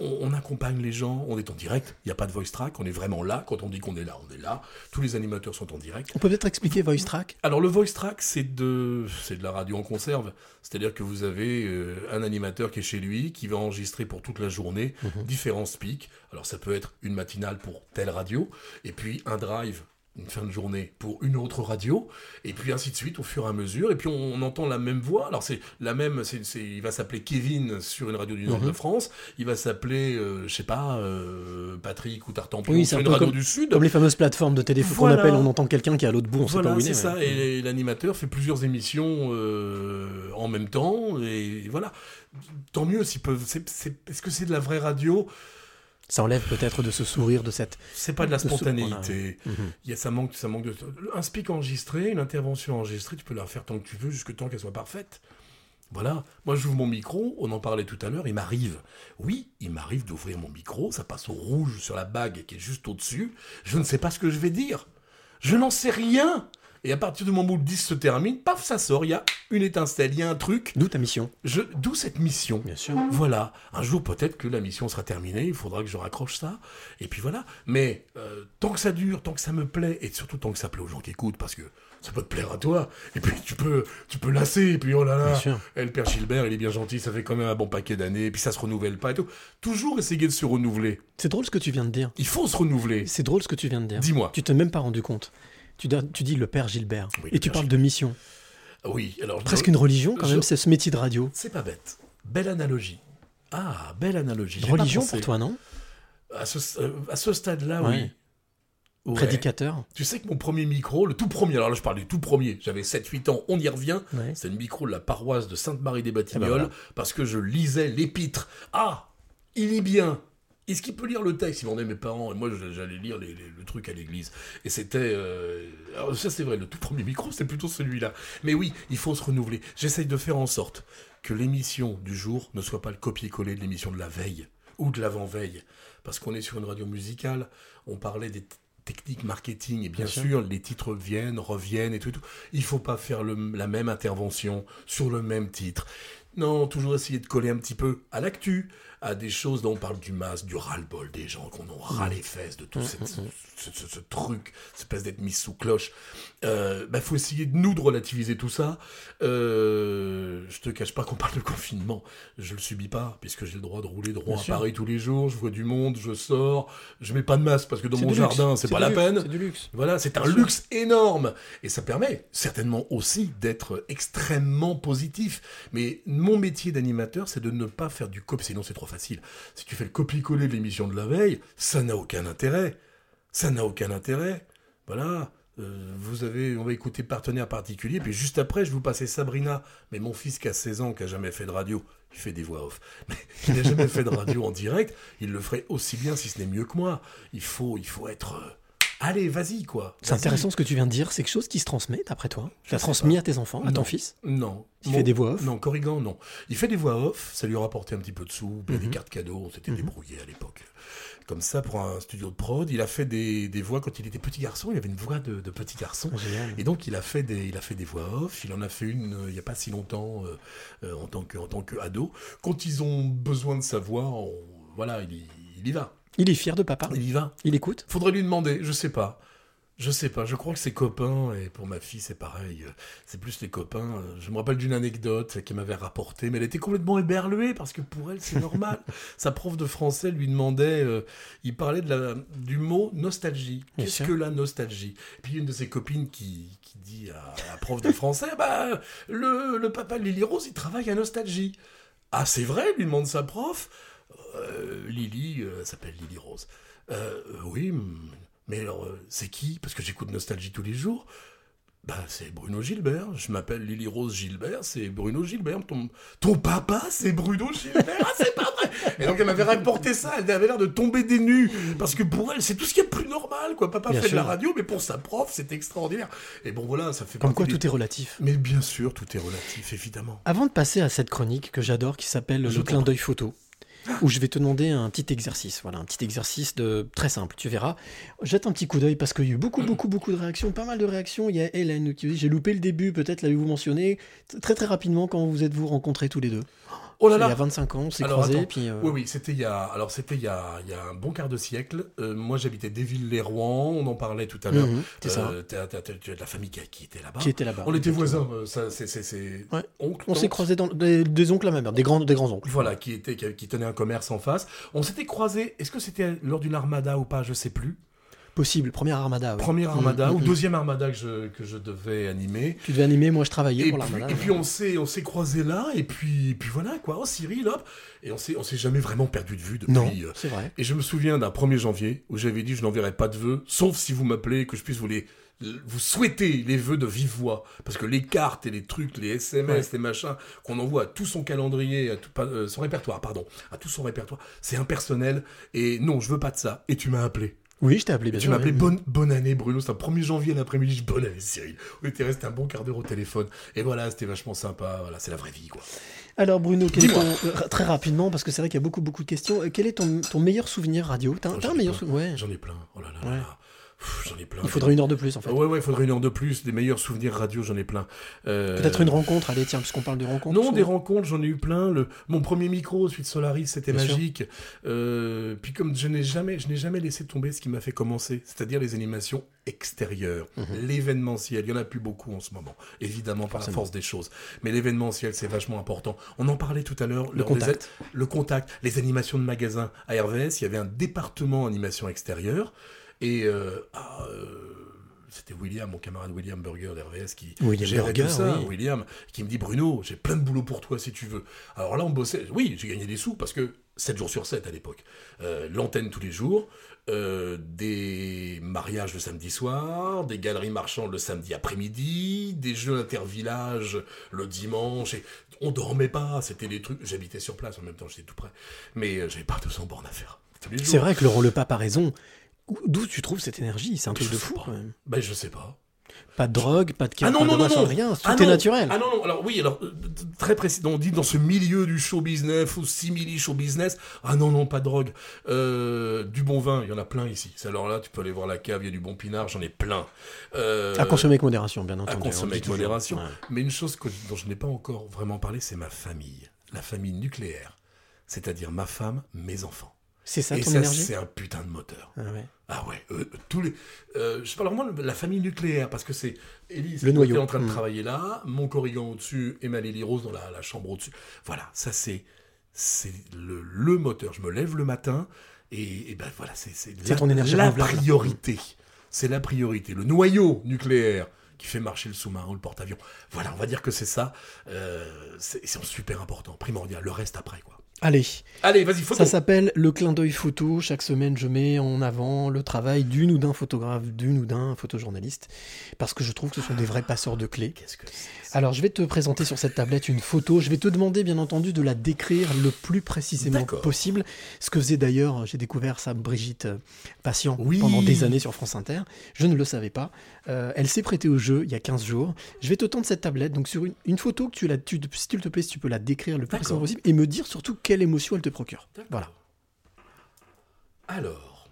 on, on accompagne les gens, on est en direct. Il n'y a pas de voice track, on est vraiment là. Quand on dit qu'on est là, on est là. Tous les animateurs sont en direct. On peut peut-être expliquer Voice Track? Alors le voice track, c'est de, c'est de la radio en conserve. C'est-à-dire que vous avez euh, un animateur qui est chez lui, qui va enregistrer pour toute la journée Mhm. différents speaks. Alors ça peut être une matinale pour telle radio, et puis un drive une fin de journée pour une autre radio, et puis ainsi de suite au fur et à mesure, et puis on, on entend la même voix. Alors c'est la même, c'est, c'est- il va s'appeler Kevin sur une radio du nord Mhm. de France, il va s'appeler, euh, je sais pas, euh, Patrick ou Tartampion Oui, sur un une radio comme, du sud. comme les fameuses plateformes de téléphone Voilà. qu'on appelle, on entend quelqu'un qui est à l'autre bout, on sait Voilà, pas où il c'est est. ça. ouais. Et l'animateur fait plusieurs émissions euh, en même temps. Et voilà. Tant mieux s'ils peuvent. c'est- c'est- Est-ce que c'est de la vraie radio? Ça enlève peut-être de ce sourire, de cette. C'est pas de la de ce- spontanéité. voilà. Mhm. Il y a, ça, manque, ça manque de. Un speak enregistré, une intervention enregistrée, tu peux la faire tant que tu veux, jusque tant qu'elle soit parfaite. Voilà. Moi, j'ouvre mon micro, on en parlait tout à l'heure, il m'arrive. Oui, il m'arrive d'ouvrir mon micro, ça passe au rouge sur la bague qui est juste au-dessus. Je ne sais pas ce que je vais dire. Je n'en sais rien. Et à partir du moment où le 10 se termine, paf, ça sort. Il y a une étincelle, il y a un truc. D'où ta mission. Je, d'où cette mission. Bien sûr. Voilà. Un jour, peut-être que la mission sera terminée. Il faudra que je raccroche ça. Et puis voilà. Mais euh, tant que ça dure, tant que ça me plaît, et surtout tant que ça plaît aux gens qui écoutent, parce que ça peut te plaire à toi. Et puis tu peux, tu peux lasser. Et puis oh là Bien là, sûr. eh, le père Gilbert, il est bien gentil. Ça fait quand même un bon paquet d'années. Et puis ça se renouvelle pas et tout. Toujours essayer de se renouveler. C'est drôle ce que tu viens de dire. Il faut se renouveler. C'est drôle ce que tu viens de dire. Dis-moi. Tu t'es même pas rendu compte. Tu, dis- tu dis le père Gilbert. Oui, et tu parles de mission. Oui. Alors Presque une religion quand je- même, c'est ce métier de radio. C'est pas bête. Belle analogie. Ah, belle analogie. Religion pour toi, non? À ce, euh, à ce stade-là, Ouais. oui. Ouais. Prédicateur. Tu sais que mon premier micro, le tout premier, alors là je parle du tout premier, j'avais 7-8 ans, on y revient, Ouais. c'est le micro de la paroisse de Sainte-Marie-des-Batignolles, Ah bah voilà. parce que je lisais l'épître. Ah, il lit bien. Est-ce qu'il peut lire le texte? Il est mes parents, et moi j'allais lire les- les- le truc à l'église. Et c'était... euh, Alors ça c'est vrai, le tout premier micro, c'est plutôt celui-là. Mais oui, il faut se renouveler. J'essaye de faire en sorte que l'émission du jour ne soit pas le copier-coller de l'émission de la veille, ou de l'avant-veille. Parce qu'on est sur une radio musicale, on parlait des techniques marketing, et bien, Bien sûr. sûr, les titres viennent, reviennent et tout. et tout. Il faut pas faire le- la même intervention sur le même titre. Non, toujours essayer de coller un petit peu à l'actu, à des choses dont on parle du masque, du ras-le-bol des gens, qu'on en ras les fesses de tout Mm, cette- mm, mm. ce, ce- ce truc, cette espèce d'être mis sous cloche. Il faut essayer de nous de relativiser tout ça. Euh, je te cache pas qu'on parle de confinement. Je le subis pas, puisque j'ai le droit de rouler droit Bien à sûr. Paris tous les jours. Je vois du monde, je sors. Je mets pas de masque parce que dans mon jardin, c'est pas la luxe, peine. C'est du luxe. Voilà, c'est un luxe énorme. Et ça permet certainement aussi d'être extrêmement positif. Mais mon métier d'animateur, c'est de ne pas faire du copie, sinon c'est trop facile. Si tu fais le copier-coller de l'émission de la veille, ça n'a aucun intérêt. Ça n'a aucun intérêt. Voilà. Euh, vous avez, on va écouter partenaire particulier, puis juste après, je vous passer Sabrina. Mais mon fils qui a 16 ans, qui a jamais fait de radio, il fait des voix off. Mais il n'a jamais fait de radio en direct, il le ferait aussi bien, si ce n'est mieux que moi. Il faut, il faut être. Allez, vas-y, quoi. C'est intéressant ce que tu viens de dire. C'est quelque chose qui se transmet, d'après toi? Tu l'as transmis pas. à tes enfants, à ton fils? Non. Il fait des voix off? Non, Corrigan, non. Il fait des voix off, ça lui a rapporté un petit peu de sous, puis Mhm. des cartes cadeaux, on s'était Mhm. débrouillé à l'époque. Comme ça, pour un studio de prod, il a fait des, des voix quand il était petit garçon, il avait une voix de, de petit garçon. Ah, Génial. Et donc il a fait des, il a fait des voix off. Il en a fait une euh, il n'y a pas si longtemps euh, euh, en tant que en tant que ado. Quand ils ont besoin de sa voix, on- voilà, il y, il y va. Il est fier de papa. Il y va. Il écoute. Faudrait lui demander. Je sais pas. Je sais pas. Je crois que ses copains et pour ma fille c'est pareil. euh, C'est plus les copains. euh, Je me rappelle d'une anecdote qu'elle m'avait rapportée, mais elle était complètement éberluée parce que pour elle c'est normal. Sa prof de français lui demandait. euh, il parlait de la, du mot nostalgie. Qu'est-ce que la nostalgie? Puis une de ses copines qui, qui dit à la prof de français, bah le, le papa de Lily Rose il travaille à nostalgie. Ah c'est vrai lui demande sa prof. Euh, Lily, euh, elle s'appelle Lily Rose. Euh, oui, mais alors, c'est qui? Parce que j'écoute Nostalgie tous les jours. Bah, c'est Bruno Gilbert. Je m'appelle Lily Rose Gilbert, c'est Bruno Gilbert. Ton, ton papa, c'est Bruno Gilbert. Ah, c'est pas vrai Et donc, elle m'avait rapporté ça. Elle avait l'air de tomber des nues. Parce que pour elle, c'est tout ce qui est plus normal, quoi. Papa Bien fait de la radio, mais pour sa prof, c'est extraordinaire. Et bon, voilà, ça fait Comme quoi des- tout est relatif. Mais bien sûr, tout est relatif, évidemment. Avant de passer à cette chronique que j'adore qui s'appelle le clin d'œil photo, où je vais te demander un petit exercice. Voilà, un petit exercice de très simple. Tu verras. Jette un petit coup d'œil parce qu'il y a eu beaucoup, beaucoup, beaucoup de réactions, pas mal de réactions. Il y a Hélène qui dit j'ai loupé le début. Peut-être l'avez-vous mentionné très très rapidement quand vous êtes vous rencontrés tous les deux? Oh là Il y a 25 ans, on s'est croisés. attends. Puis, euh, Oui, oui, c'était il y a, alors c'était il y a, il y a un bon quart de siècle. Euh, moi, j'habitais Desvilles-les-Rouen, on en parlait tout à l'heure. Mhm. Euh, Tu as de la famille qui, qui était là-bas. Qui était là-bas, On était voisins, ça, c'est, Ouais. oncle, On s'est croisés dans des, des oncles à ma mère, des grands, des grands oncles. Voilà, qui, était, qui, qui tenait un commerce en face. On s'était croisés, est-ce que c'était lors d'une armada ou pas, je sais plus. Possible, première armada. oui. Première Mm, armada mm, ou mm. deuxième armada que je, que je devais animer. Tu devais animer, moi je travaillais Et pour puis, l'armada. et puis on s'est on s'est croisés là et puis et puis voilà quoi. Oh Cyril hop et on s'est on s'est jamais vraiment perdu de vue depuis. Non, euh, c'est vrai. Et je me souviens d'un 1er janvier où j'avais dit je n'enverrai pas de vœux sauf si vous m'appelez que je puisse vous les vous souhaiter les vœux de vive voix parce que les cartes et les trucs les SMS les machins qu'on envoie à tout son calendrier à tout euh, son répertoire pardon à tout son répertoire c'est impersonnel et non je veux pas de ça et tu m'as appelé Oui, je t'ai appelé, bien tu m'as appelé oui. bonne, bonne année Bruno, c'est un 1er janvier l'après-midi, je dis bonne année Cyril. On était resté un bon quart d'heure au téléphone. Et voilà, c'était vachement sympa, voilà, c'est la vraie vie quoi. Alors Bruno, quel est Dis-moi. ton- euh, très rapidement, parce que c'est vrai qu'il y a beaucoup beaucoup de questions, euh, quel est ton, ton meilleur souvenir radio? T'as un meilleur plein. souvenir Ouais. J'en ai plein, oh là là Ouais. là J'en ai plein. Il faudrait une heure de plus en fait. Ouais, ouais, il faudrait une heure de plus. Des meilleurs souvenirs radio, j'en ai plein. Euh, Peut-être une rencontre, allez tiens, puisqu'on parle de rencontres. Non, des rencontres, j'en ai eu plein. Le, mon premier micro, celui de Solaris, c'était magique. Euh, puis comme je n'ai jamais, je n'ai jamais laissé tomber ce qui m'a fait commencer, c'est-à-dire les animations extérieures, Mhm. l'événementiel. Il y en a plus beaucoup en ce moment, évidemment par Forcément. la force des choses. Mais l'événementiel, c'est vachement important. On en parlait tout à l'heure. Le contact. a- le contact, les animations de magasins à RVS. Il y avait un département animation extérieure et euh, ah, euh, c'était William, mon camarade William Burger d'RVS qui William gérait Burger, tout ça. oui. William, qui me dit Bruno, j'ai plein de boulot pour toi si tu veux. Alors là, on bossait. Oui, j'ai gagné des sous parce que 7 jours sur 7 à l'époque. Euh, L'antenne tous les jours, euh, des mariages le samedi soir, des galeries marchandes le samedi après-midi, des jeux intervillages le dimanche. Et on dormait pas, c'était des trucs. J'habitais sur place en même temps, j'étais tout près. Mais j'avais pas 200 bornes à faire. C'est vrai que le, le pape a raison. Où- D'où tu trouves cette énergie? C'est un truc Je de fou quand même. Ben, je sais pas. Pas de drogue, pas de Ah non, pas de non, non, non. rien, tout Ah est non. naturel. Ah non, non, alors oui, alors, euh, très précis, on dit dans ce milieu du show business ou simili show business, ah non, non, pas de drogue. Euh, du bon vin, il y en a plein ici. Alors là, tu peux aller voir la cave, il y a du bon pinard, j'en ai plein. Euh, À consommer avec modération, bien entendu. À on consommer avec modération. Ouais. Mais une chose que- dont je n'ai pas encore vraiment parlé, c'est ma famille. La famille nucléaire. C'est-à-dire ma femme, mes enfants. C'est ça Et ton ça, énergie? c'est un putain de moteur. Ah ouais. Ah ouais, euh, tous les. euh, je parle vraiment de la famille nucléaire parce que c'est Élise Le qui est en train de Mm. travailler là, mon corrigan au-dessus et ma Lily Rose dans la, la chambre au-dessus. Voilà, ça c'est c'est le, le moteur. Je me lève le matin et, et ben voilà, c'est la, ton énergie la priorité. C'est la priorité. Le noyau nucléaire qui fait marcher le sous-marin ou le porte-avions. Voilà, on va dire que c'est ça. Euh, c'est super important, primordial. Le reste après quoi. Allez. Allez, vas-y, photo. Ça s'appelle le clin d'œil photo. Chaque semaine, je mets en avant le travail d'une ou d'un photographe, d'une ou d'un photojournaliste, parce que je trouve que ce sont des vrais passeurs de clés. Qu'est-ce que c'est Alors, je vais te présenter sur cette tablette une photo. Je vais te demander, bien entendu, de la décrire le plus précisément D'accord. possible. Ce que faisait d'ailleurs, j'ai découvert ça, Brigitte euh, Patient, Oui. pendant des années sur France Inter. Je ne le savais pas. Euh, elle s'est prêtée au jeu il y a 15 jours. Je vais te tendre cette tablette. Donc, sur une, une photo, que tu la, tu, si tu te plaît, si tu peux la décrire le plus précisément possible et me dire surtout quelle émotion elle te procure. Voilà. Alors,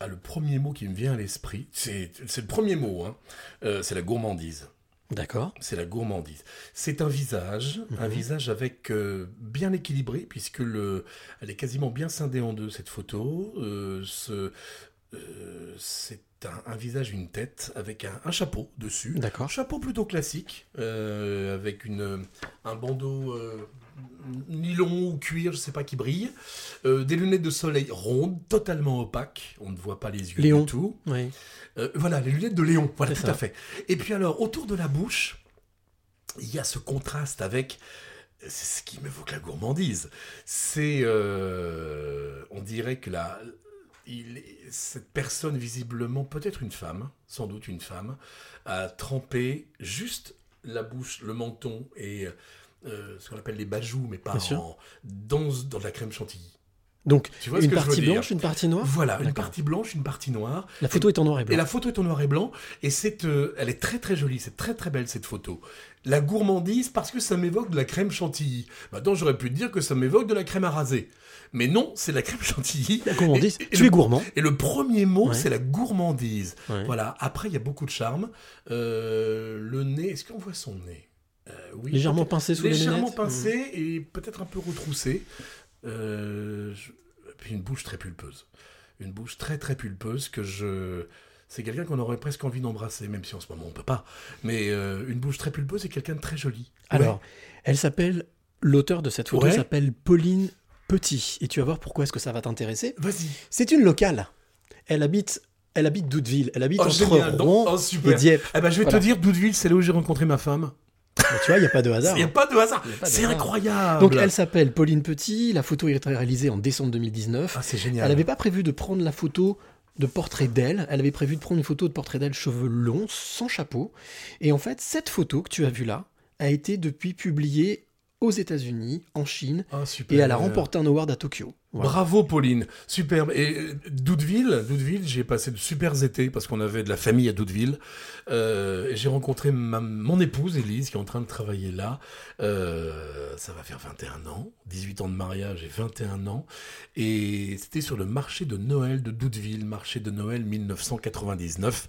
ah, le premier mot qui me vient à l'esprit, c'est le premier mot, hein, euh, c'est la gourmandise. D'accord. C'est la gourmandise. C'est un visage, un Mhm. visage avec euh, bien équilibré, puisque le, elle est quasiment bien scindée en deux, cette photo. Euh, ce, euh, c'est un, un visage, une tête, avec un, un chapeau dessus. D'accord. Chapeau plutôt classique, euh, avec une, un bandeau euh, nylon ou cuir, je sais pas, qui brille. Euh, des lunettes de soleil rondes, totalement opaques. On ne voit pas les yeux Léon. du tout. Oui. Voilà, les lunettes de Léon, voilà, tout ça. à fait. Et puis alors, autour de la bouche, il y a ce contraste avec... C'est ce qui m'évoque la gourmandise. C'est... euh, on dirait que la... Il, cette personne, visiblement, peut-être une femme, sans doute une femme, a trempé juste la bouche, le menton et euh, ce qu'on appelle les bajoux, mais pas en, dans, dans de la crème chantilly. Donc, une partie blanche, une partie noire Voilà, une partie blanche, une partie noire. La photo est en noir et blanc. Et la photo est en noir et blanc. Et c'est, euh, elle est très très jolie, c'est très très belle cette photo. La gourmandise parce que ça m'évoque de la crème chantilly. Maintenant, j'aurais pu dire que ça m'évoque de la crème à raser. Mais non, c'est la crème chantilly. La gourmandise. Et- et tu le- es gourmand. Et le premier mot, Ouais. c'est la gourmandise. Ouais. Voilà. Après, il y a beaucoup de charme. Euh, le nez, est-ce qu'on voit son nez? Euh, oui, Légèrement pincé sous les Légèrement pincé et peut-être un peu retroussé. Euh, Puis une bouche très pulpeuse. Une bouche très très pulpeuse que je... C'est quelqu'un qu'on aurait presque envie d'embrasser, même si en ce moment on peut pas. Mais euh, une bouche très pulpeuse et quelqu'un de très joli. Alors, Ouais. elle s'appelle, l'auteur de cette photo Ouais. s'appelle Pauline Petit. Et tu vas voir pourquoi est-ce que ça va t'intéresser. Vas-y. C'est une locale. Elle habite, elle habite Doudeville. Elle habite Oh, entre Rouen oh, et Dieppe. Eh ben, je vais Voilà. te dire, Doudeville, c'est là où j'ai rencontré ma femme. Mais tu vois, il n'y a pas de hasard. Il n'y a pas de hasard. C'est incroyable. Donc elle s'appelle Pauline Petit. La photo est réalisée en décembre 2019. Ah, c'est génial. Elle n'avait pas prévu de prendre la photo de portrait d'elle. Elle avait prévu de prendre une photo de portrait d'elle cheveux longs, sans chapeau. Et en fait, cette photo que tu as vue là a été depuis publiée aux États-Unis, en Chine, Ah, super. et elle a remporté un award à Tokyo. Voilà. Bravo Pauline, superbe. Et euh, Doudeville, Doudeville, j'ai passé de super étés parce qu'on avait de la famille à Doudeville. Euh, j'ai rencontré ma- mon épouse Élise qui est en train de travailler là. Euh, ça va faire 21 ans, 18 ans de mariage et 21 ans. Et c'était sur le marché de Noël de Doudeville, marché de Noël 1999.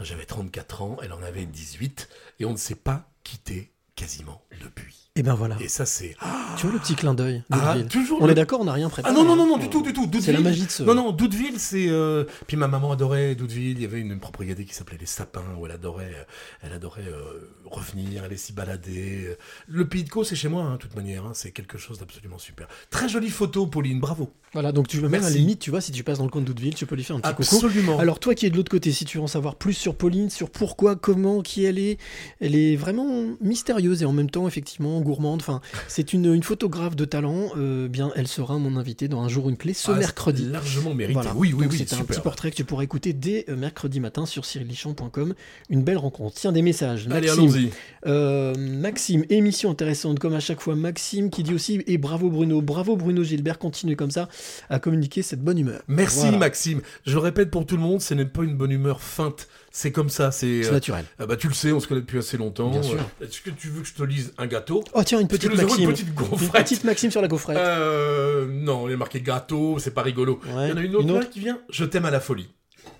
J'avais 34 ans, elle en avait 18 et on ne s'est pas quitté quasiment depuis. Et ben voilà. Et ça c'est Tu vois le petit clin d'œil. Ah, toujours On le- est d'accord, on n'a rien préparé. Ah non, non, non, non, du tout, du tout. C'est la magie de ce. Non, non, Doudeville, c'est. euh, Puis ma maman adorait Doudeville. Il y avait une propriété qui s'appelait Les Sapins, où elle adorait, euh, elle adorait euh, revenir, aller s'y balader. Le Pays de Caux, c'est chez moi, hein, de toute manière. hein, c'est quelque chose d'absolument super. Très jolie photo, Pauline, bravo. Voilà, donc tu veux même à la limite, tu vois, si tu passes dans le coin de Doudeville, tu peux lui faire un petit coucou. Absolument. Alors toi qui es de l'autre côté, si tu veux en savoir plus sur Pauline, sur pourquoi, comment, qui elle est, elle est vraiment mystérieuse et en même temps effectivement gourmande. Enfin, c'est une, une photographe de talent. euh, bien, elle sera mon invitée dans un jour une clé ce Ah, mercredi. Largement mérité. Voilà. Oui, oui, Donc, oui. C'est un petit portrait que tu pourras écouter dès euh, mercredi matin sur cyrilichamp.com. Une belle rencontre. Tiens, des messages. Allez, Maxime. allons-y. Euh, Maxime, émission intéressante comme à chaque fois. Maxime qui dit aussi et bravo Bruno, bravo Bruno Gilbert, continuez comme ça à communiquer cette bonne humeur. Merci Voilà. Maxime. Je le répète pour tout le monde, ce n'est pas une bonne humeur feinte. C'est comme ça. C'est C'est euh, naturel. ah bah, tu le sais, on se connaît depuis assez longtemps. Bien sûr. Euh, Est-ce que tu veux que je te lise un gâteau? Oh tiens, une petite Maxime. Une petite Une petite Maxime sur la gaufrette. Euh, non, il est marqué gâteau, c'est pas rigolo. Ouais. Il y en a une autre, Une là autre qui vient, je t'aime à la folie.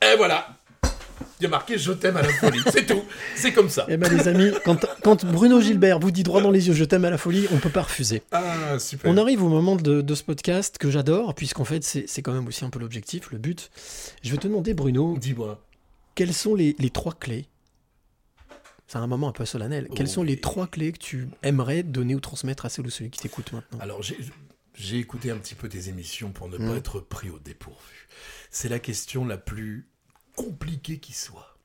Et voilà. Il y a marqué je t'aime à la folie. c'est tout. C'est comme ça. Eh ben les amis, quand, quand Bruno Gilbert vous dit droit dans les yeux je t'aime à la folie, on peut pas refuser. Ah, super. On arrive au moment de, de ce podcast que j'adore, puisqu'en fait c'est quand même aussi un peu l'objectif, le but. Je vais te demander Bruno, Dis-moi. Quelles sont les, les trois clés? C'est un moment un peu solennel. Quelles Oh sont les oui. trois clés que tu aimerais donner ou transmettre à celle ou celui qui t'écoute maintenant? Alors, j'ai- écouté un petit peu tes émissions pour ne pas être pris au dépourvu. C'est la question la plus compliquée qui soit.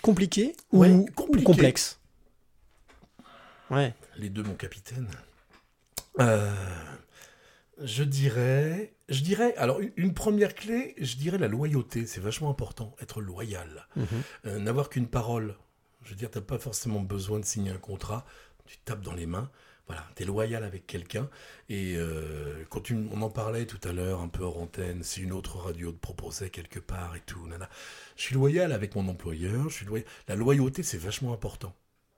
Compliqué ou, Ouais, ou compliqué. complexe? Ouais. Les deux, mon capitaine. Euh, je dirais, je dirais, alors une- première clé, je dirais la loyauté. C'est vachement important, être loyal. Mhm. Euh, N'avoir qu'une parole. Je veux dire, t'as pas forcément besoin de signer un contrat. Tu tapes dans les mains. Voilà, t'es loyal avec quelqu'un. Et euh, quand tu- on en parlait tout à l'heure, un peu hors antenne, si une autre radio te proposait quelque part et tout, nana. Je suis loyal avec mon employeur. Je suis loyal. La loyauté, c'est vachement important.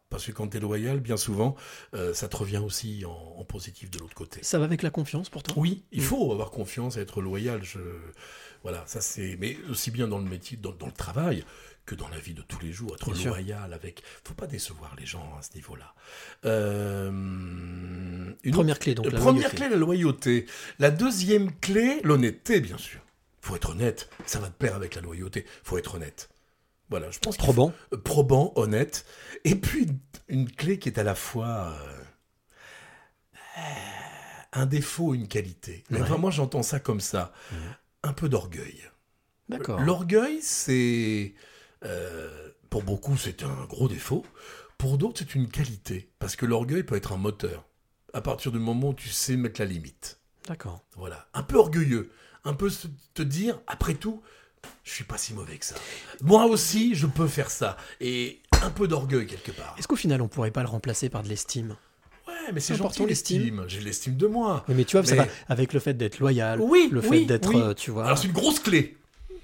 Parce que quand t'es loyal, bien souvent, euh, ça te revient aussi en, en positif de l'autre côté. Ça va avec la confiance pour toi? Oui, il Mm. faut avoir confiance et être loyal. Je... Voilà, ça c'est. Mais aussi bien dans le métier, dans, dans le travail, que dans la vie de tous les jours. Être Bien sûr. loyal avec. Faut pas décevoir les gens à ce niveau-là. Euh, une Première clé donc. la Première loyauté. clé, la loyauté. La deuxième clé, l'honnêteté, bien sûr. Faut être honnête. Ça va de pair avec la loyauté. Faut être honnête. Voilà, je pense qu'il faut- Probant. euh, probant, honnête. Et puis une clé qui est à la fois euh, un défaut une qualité. Mais Ouais. enfin, moi j'entends ça comme ça. Un peu d'orgueil. D'accord. L'orgueil, c'est... euh, pour beaucoup, c'est un gros défaut. Pour d'autres, c'est une qualité. Parce que l'orgueil peut être un moteur. À partir du moment où tu sais mettre la limite. D'accord. Voilà. Un peu orgueilleux. Un peu te dire, après tout, je suis pas si mauvais que ça. Moi aussi, je peux faire ça. Et un peu d'orgueil quelque part. Est-ce qu'au final on pourrait pas le remplacer par de l'estime? Ouais, mais c'est important, l'estime. J'ai l'estime de moi. Mais tu vois, ça va avec le fait d'être loyal, Oui, le fait oui, d'être, oui. euh, tu vois. Alors c'est une grosse clé.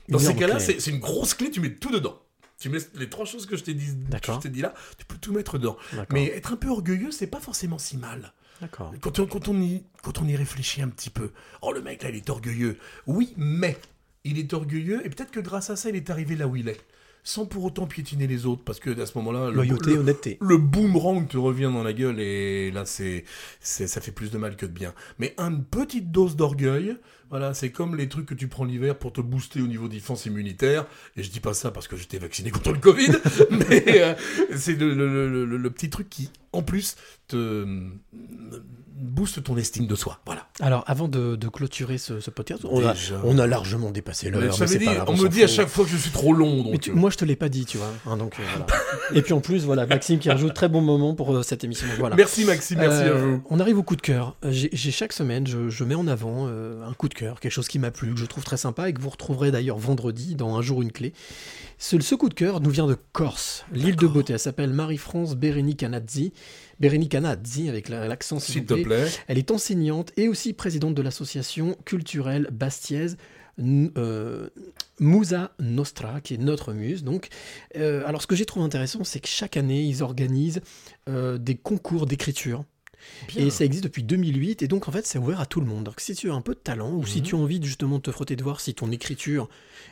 Une Dans ces cas-là, c'est une grosse clé, tu mets tout dedans. Tu mets les trois choses que je t'ai dit, je dit là, tu peux tout mettre dedans. Mais être un peu orgueilleux, c'est pas forcément si mal. D'accord. Quand on, quand, on y, quand on y réfléchit un petit peu, oh le mec là il est orgueilleux. Oui, mais il est orgueilleux et peut-être que grâce à ça il est arrivé là où il est. Sans pour autant piétiner les autres, parce que à ce moment-là, le, Loyauté, le- honnêteté. le boomerang te revient dans la gueule et là c'est, c'est ça fait plus de mal que de bien. Mais une petite dose d'orgueil, Voilà, c'est comme les trucs que tu prends l'hiver pour te booster au niveau défense immunitaire. Et je dis pas ça parce que j'étais vacciné contre le Covid, mais euh, c'est le, le- le- le- le petit truc qui, en plus, te euh, booste ton estime de soi. Voilà. Alors, avant de, de clôturer ce, ce podcast, on a, Déjà. on a largement dépassé l'heure. on me dit à chaque fois que je suis trop long. Mais Donc, tu- euh, moi, je te l'ai pas dit, tu vois. hein, donc, euh, voilà. Et puis en plus, voilà, Maxime qui rajoute très bon moment pour euh, cette émission. Voilà. Merci Maxime, merci à vous. On arrive au coup de cœur. J'ai chaque semaine, je, je mets en avant un coup de cœur, quelque chose qui m'a plu, que je trouve très sympa et que vous retrouverez d'ailleurs vendredi dans Un jour une clé. Ce, ce coup de cœur nous vient de Corse, l'île de beauté. Elle s'appelle Marie-France Bérénice Anazzi. Bérénice Anazzi, avec la- l'accent s'il te plaît. Elle est enseignante et aussi présidente de l'association culturelle Bastiaise. Euh, Musa Nostra, qui est notre muse. Donc, Euh, alors, ce que j'ai trouvé intéressant, c'est que chaque année, ils organisent euh, des concours d'écriture. Bien. Et ça existe depuis 2008, et donc en fait c'est ouvert à tout le monde. Donc si tu as un peu de talent, ou si Mhm. tu as envie de, justement de te frotter de voir si ton écriture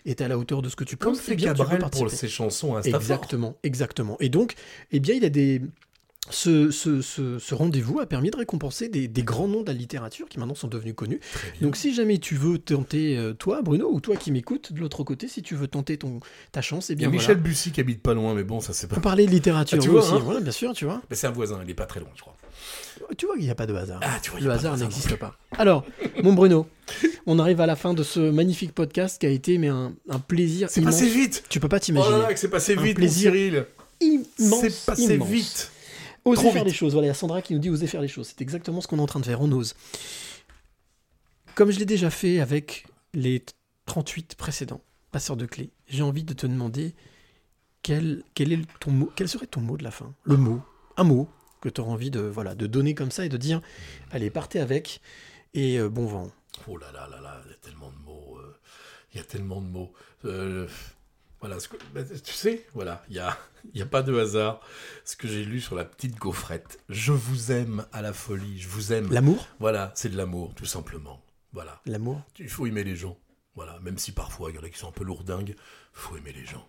est à la hauteur de ce que tu Comme penses, eh bien, tu peux Cabrel pour ses chansons à Instafort. Exactement, exactement. Et donc, eh bien, il a des. Ce, ce- ce- ce rendez-vous a permis de récompenser des, des grands noms de la littérature qui maintenant sont devenus connus. Donc, si jamais tu veux tenter, euh, toi, Bruno, ou toi qui m'écoutes de l'autre côté, si tu veux tenter ton, ta chance, eh Il y bien a voilà. Michel Bussy qui habite pas loin, mais bon, ça c'est pas. On parlait de littérature Ah, tu vois, aussi, hein voilà, bien sûr, tu vois. Mais c'est un voisin, il est pas très loin, je crois. Tu vois qu'il n'y a pas de hasard. Ah, tu vois, Le hasard n'existe pas. Alors, mon Bruno, on arrive à la fin de ce magnifique podcast qui a été mais un, un plaisir C'est passé vite Tu peux pas Oh t'imaginer. là là, que c'est passé Un vite, plaisir mon Cyril immense. C'est passé immense. vite Oser Trop faire vite. les choses. Voilà, il y a Sandra qui nous dit oser faire les choses. C'est exactement ce qu'on est en train de faire. On ose. Comme je l'ai déjà fait avec les 38 précédents passeurs de clés, j'ai envie de te demander quel, quel, est ton mot, quel serait ton mot de la fin? Le mot. Un mot que tu auras envie de, voilà, de donner comme ça et de dire allez, partez avec et euh, bon vent. Oh là là là là, il y a tellement de mots. euh, Il y a tellement de mots. Euh, voilà, ce que- bah, tu sais, voilà, il n'y a, y a pas de hasard. Ce que j'ai lu sur la petite gaufrette. Je vous aime à la folie, je vous aime. L'amour? Voilà, c'est de l'amour, tout simplement. Voilà. L'amour? Il faut aimer les gens. Voilà, même si parfois il y en a qui sont un peu lourdingues, faut aimer les gens.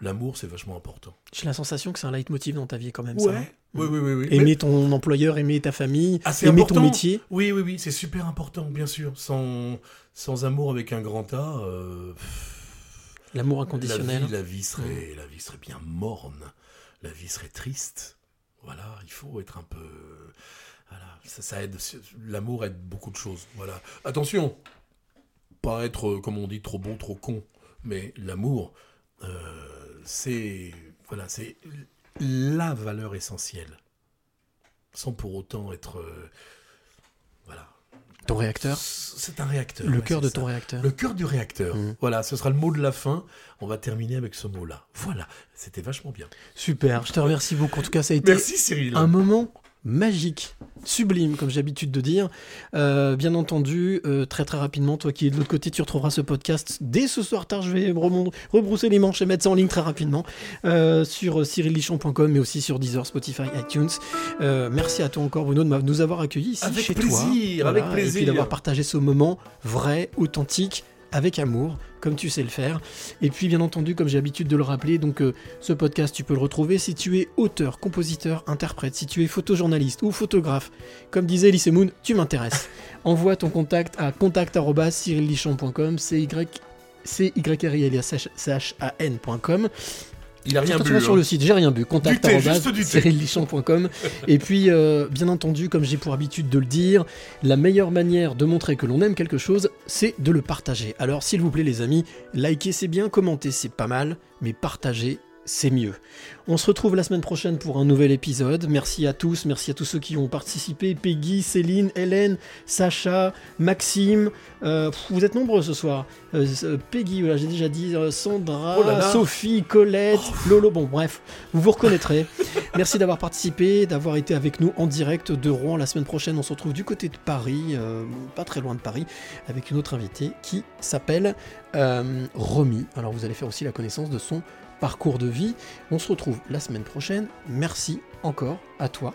L'amour, c'est vachement important. J'ai la sensation que c'est un leitmotiv dans ta vie quand même. ça, hein? Oui, oui, oui, oui. Aimer Mais- ton employeur, aimer ta famille, Ah, aimer important. ton métier? Oui, oui, oui, c'est super important, bien sûr. Sans, sans amour avec un grand A, euh, L'amour inconditionnel. La vie, la vie serait, la vie serait bien morne. La vie serait triste. Voilà, il faut être un peu. Voilà, ça, ça aide. L'amour aide beaucoup de choses. Voilà. Attention, pas être, comme on dit, trop bon, trop con. Mais l'amour, euh, c'est voilà, c'est la valeur essentielle, sans pour autant être euh, voilà. Ton réacteur C'est un réacteur. Le ouais, cœur de ton réacteur. Le cœur du réacteur. Mhm. Voilà, ce sera le mot de la fin. On va terminer avec ce mot-là. Voilà, c'était vachement bien. Super, je te remercie beaucoup. En tout cas, ça a été Merci Cyril. un moment magique, sublime, comme j'ai l'habitude de dire. Euh, bien entendu, euh, très très rapidement, toi qui es de l'autre côté, tu retrouveras ce podcast dès ce soir tard. Je vais rebrousser les manches et mettre ça en ligne très rapidement euh, sur cyrillichon.com, mais aussi sur Deezer, Spotify, iTunes. Merci à toi encore, Bruno, de nous avoir accueillis ici Avec chez plaisir, toi. avec Et plaisir. puis d'avoir partagé ce moment vrai, authentique, avec amour, comme tu sais le faire. Et puis, bien entendu, comme j'ai l'habitude de le rappeler, donc euh, ce podcast, tu peux le retrouver si tu es auteur, compositeur, interprète, si tu es photojournaliste ou photographe. Comme disait Elise Moon, tu m'intéresses. Envoie ton contact à contact@cyrillichamp.com, c y c y r i l s h a n.com. Il a rien bu. vas sur hein. le site, j'ai rien bu. Contact Du thé, arobase juste du thé. cyrillichamp.com. Et puis, euh, bien entendu, comme j'ai pour habitude de le dire, la meilleure manière de montrer que l'on aime quelque chose, c'est de le partager. Alors, s'il vous plaît, les amis, likez c'est bien, commentez c'est pas mal, mais partager c'est mieux. On se retrouve la semaine prochaine pour un nouvel épisode. Merci à tous, merci à tous ceux qui ont participé. Peggy, Céline, Hélène, Sacha, Maxime. Euh, vous êtes nombreux ce soir. Euh, euh, Peggy, voilà, j'ai déjà dit, euh, Sandra, Oh là là. Sophie, Colette, Lolo. Bon, bref, vous vous reconnaîtrez. merci d'avoir participé, d'avoir été avec nous en direct de Rouen. La semaine prochaine, on se retrouve du côté de Paris, pas très loin de Paris, avec une autre invitée qui s'appelle Romy. Alors, vous allez faire aussi la connaissance de son parcours de vie. On se retrouve la semaine prochaine. Merci encore à toi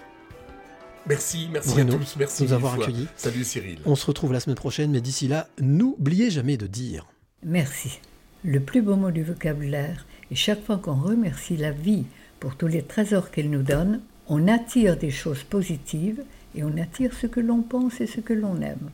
Merci, merci Bruno, à tous. Merci de nous avoir accueillis. Salut Cyril. On se retrouve la semaine prochaine, mais d'ici là, n'oubliez jamais de dire. Merci. Le plus beau mot du vocabulaire, et chaque fois qu'on remercie la vie pour tous les trésors qu'elle nous donne, on attire des choses positives et on attire ce que l'on pense et ce que l'on aime.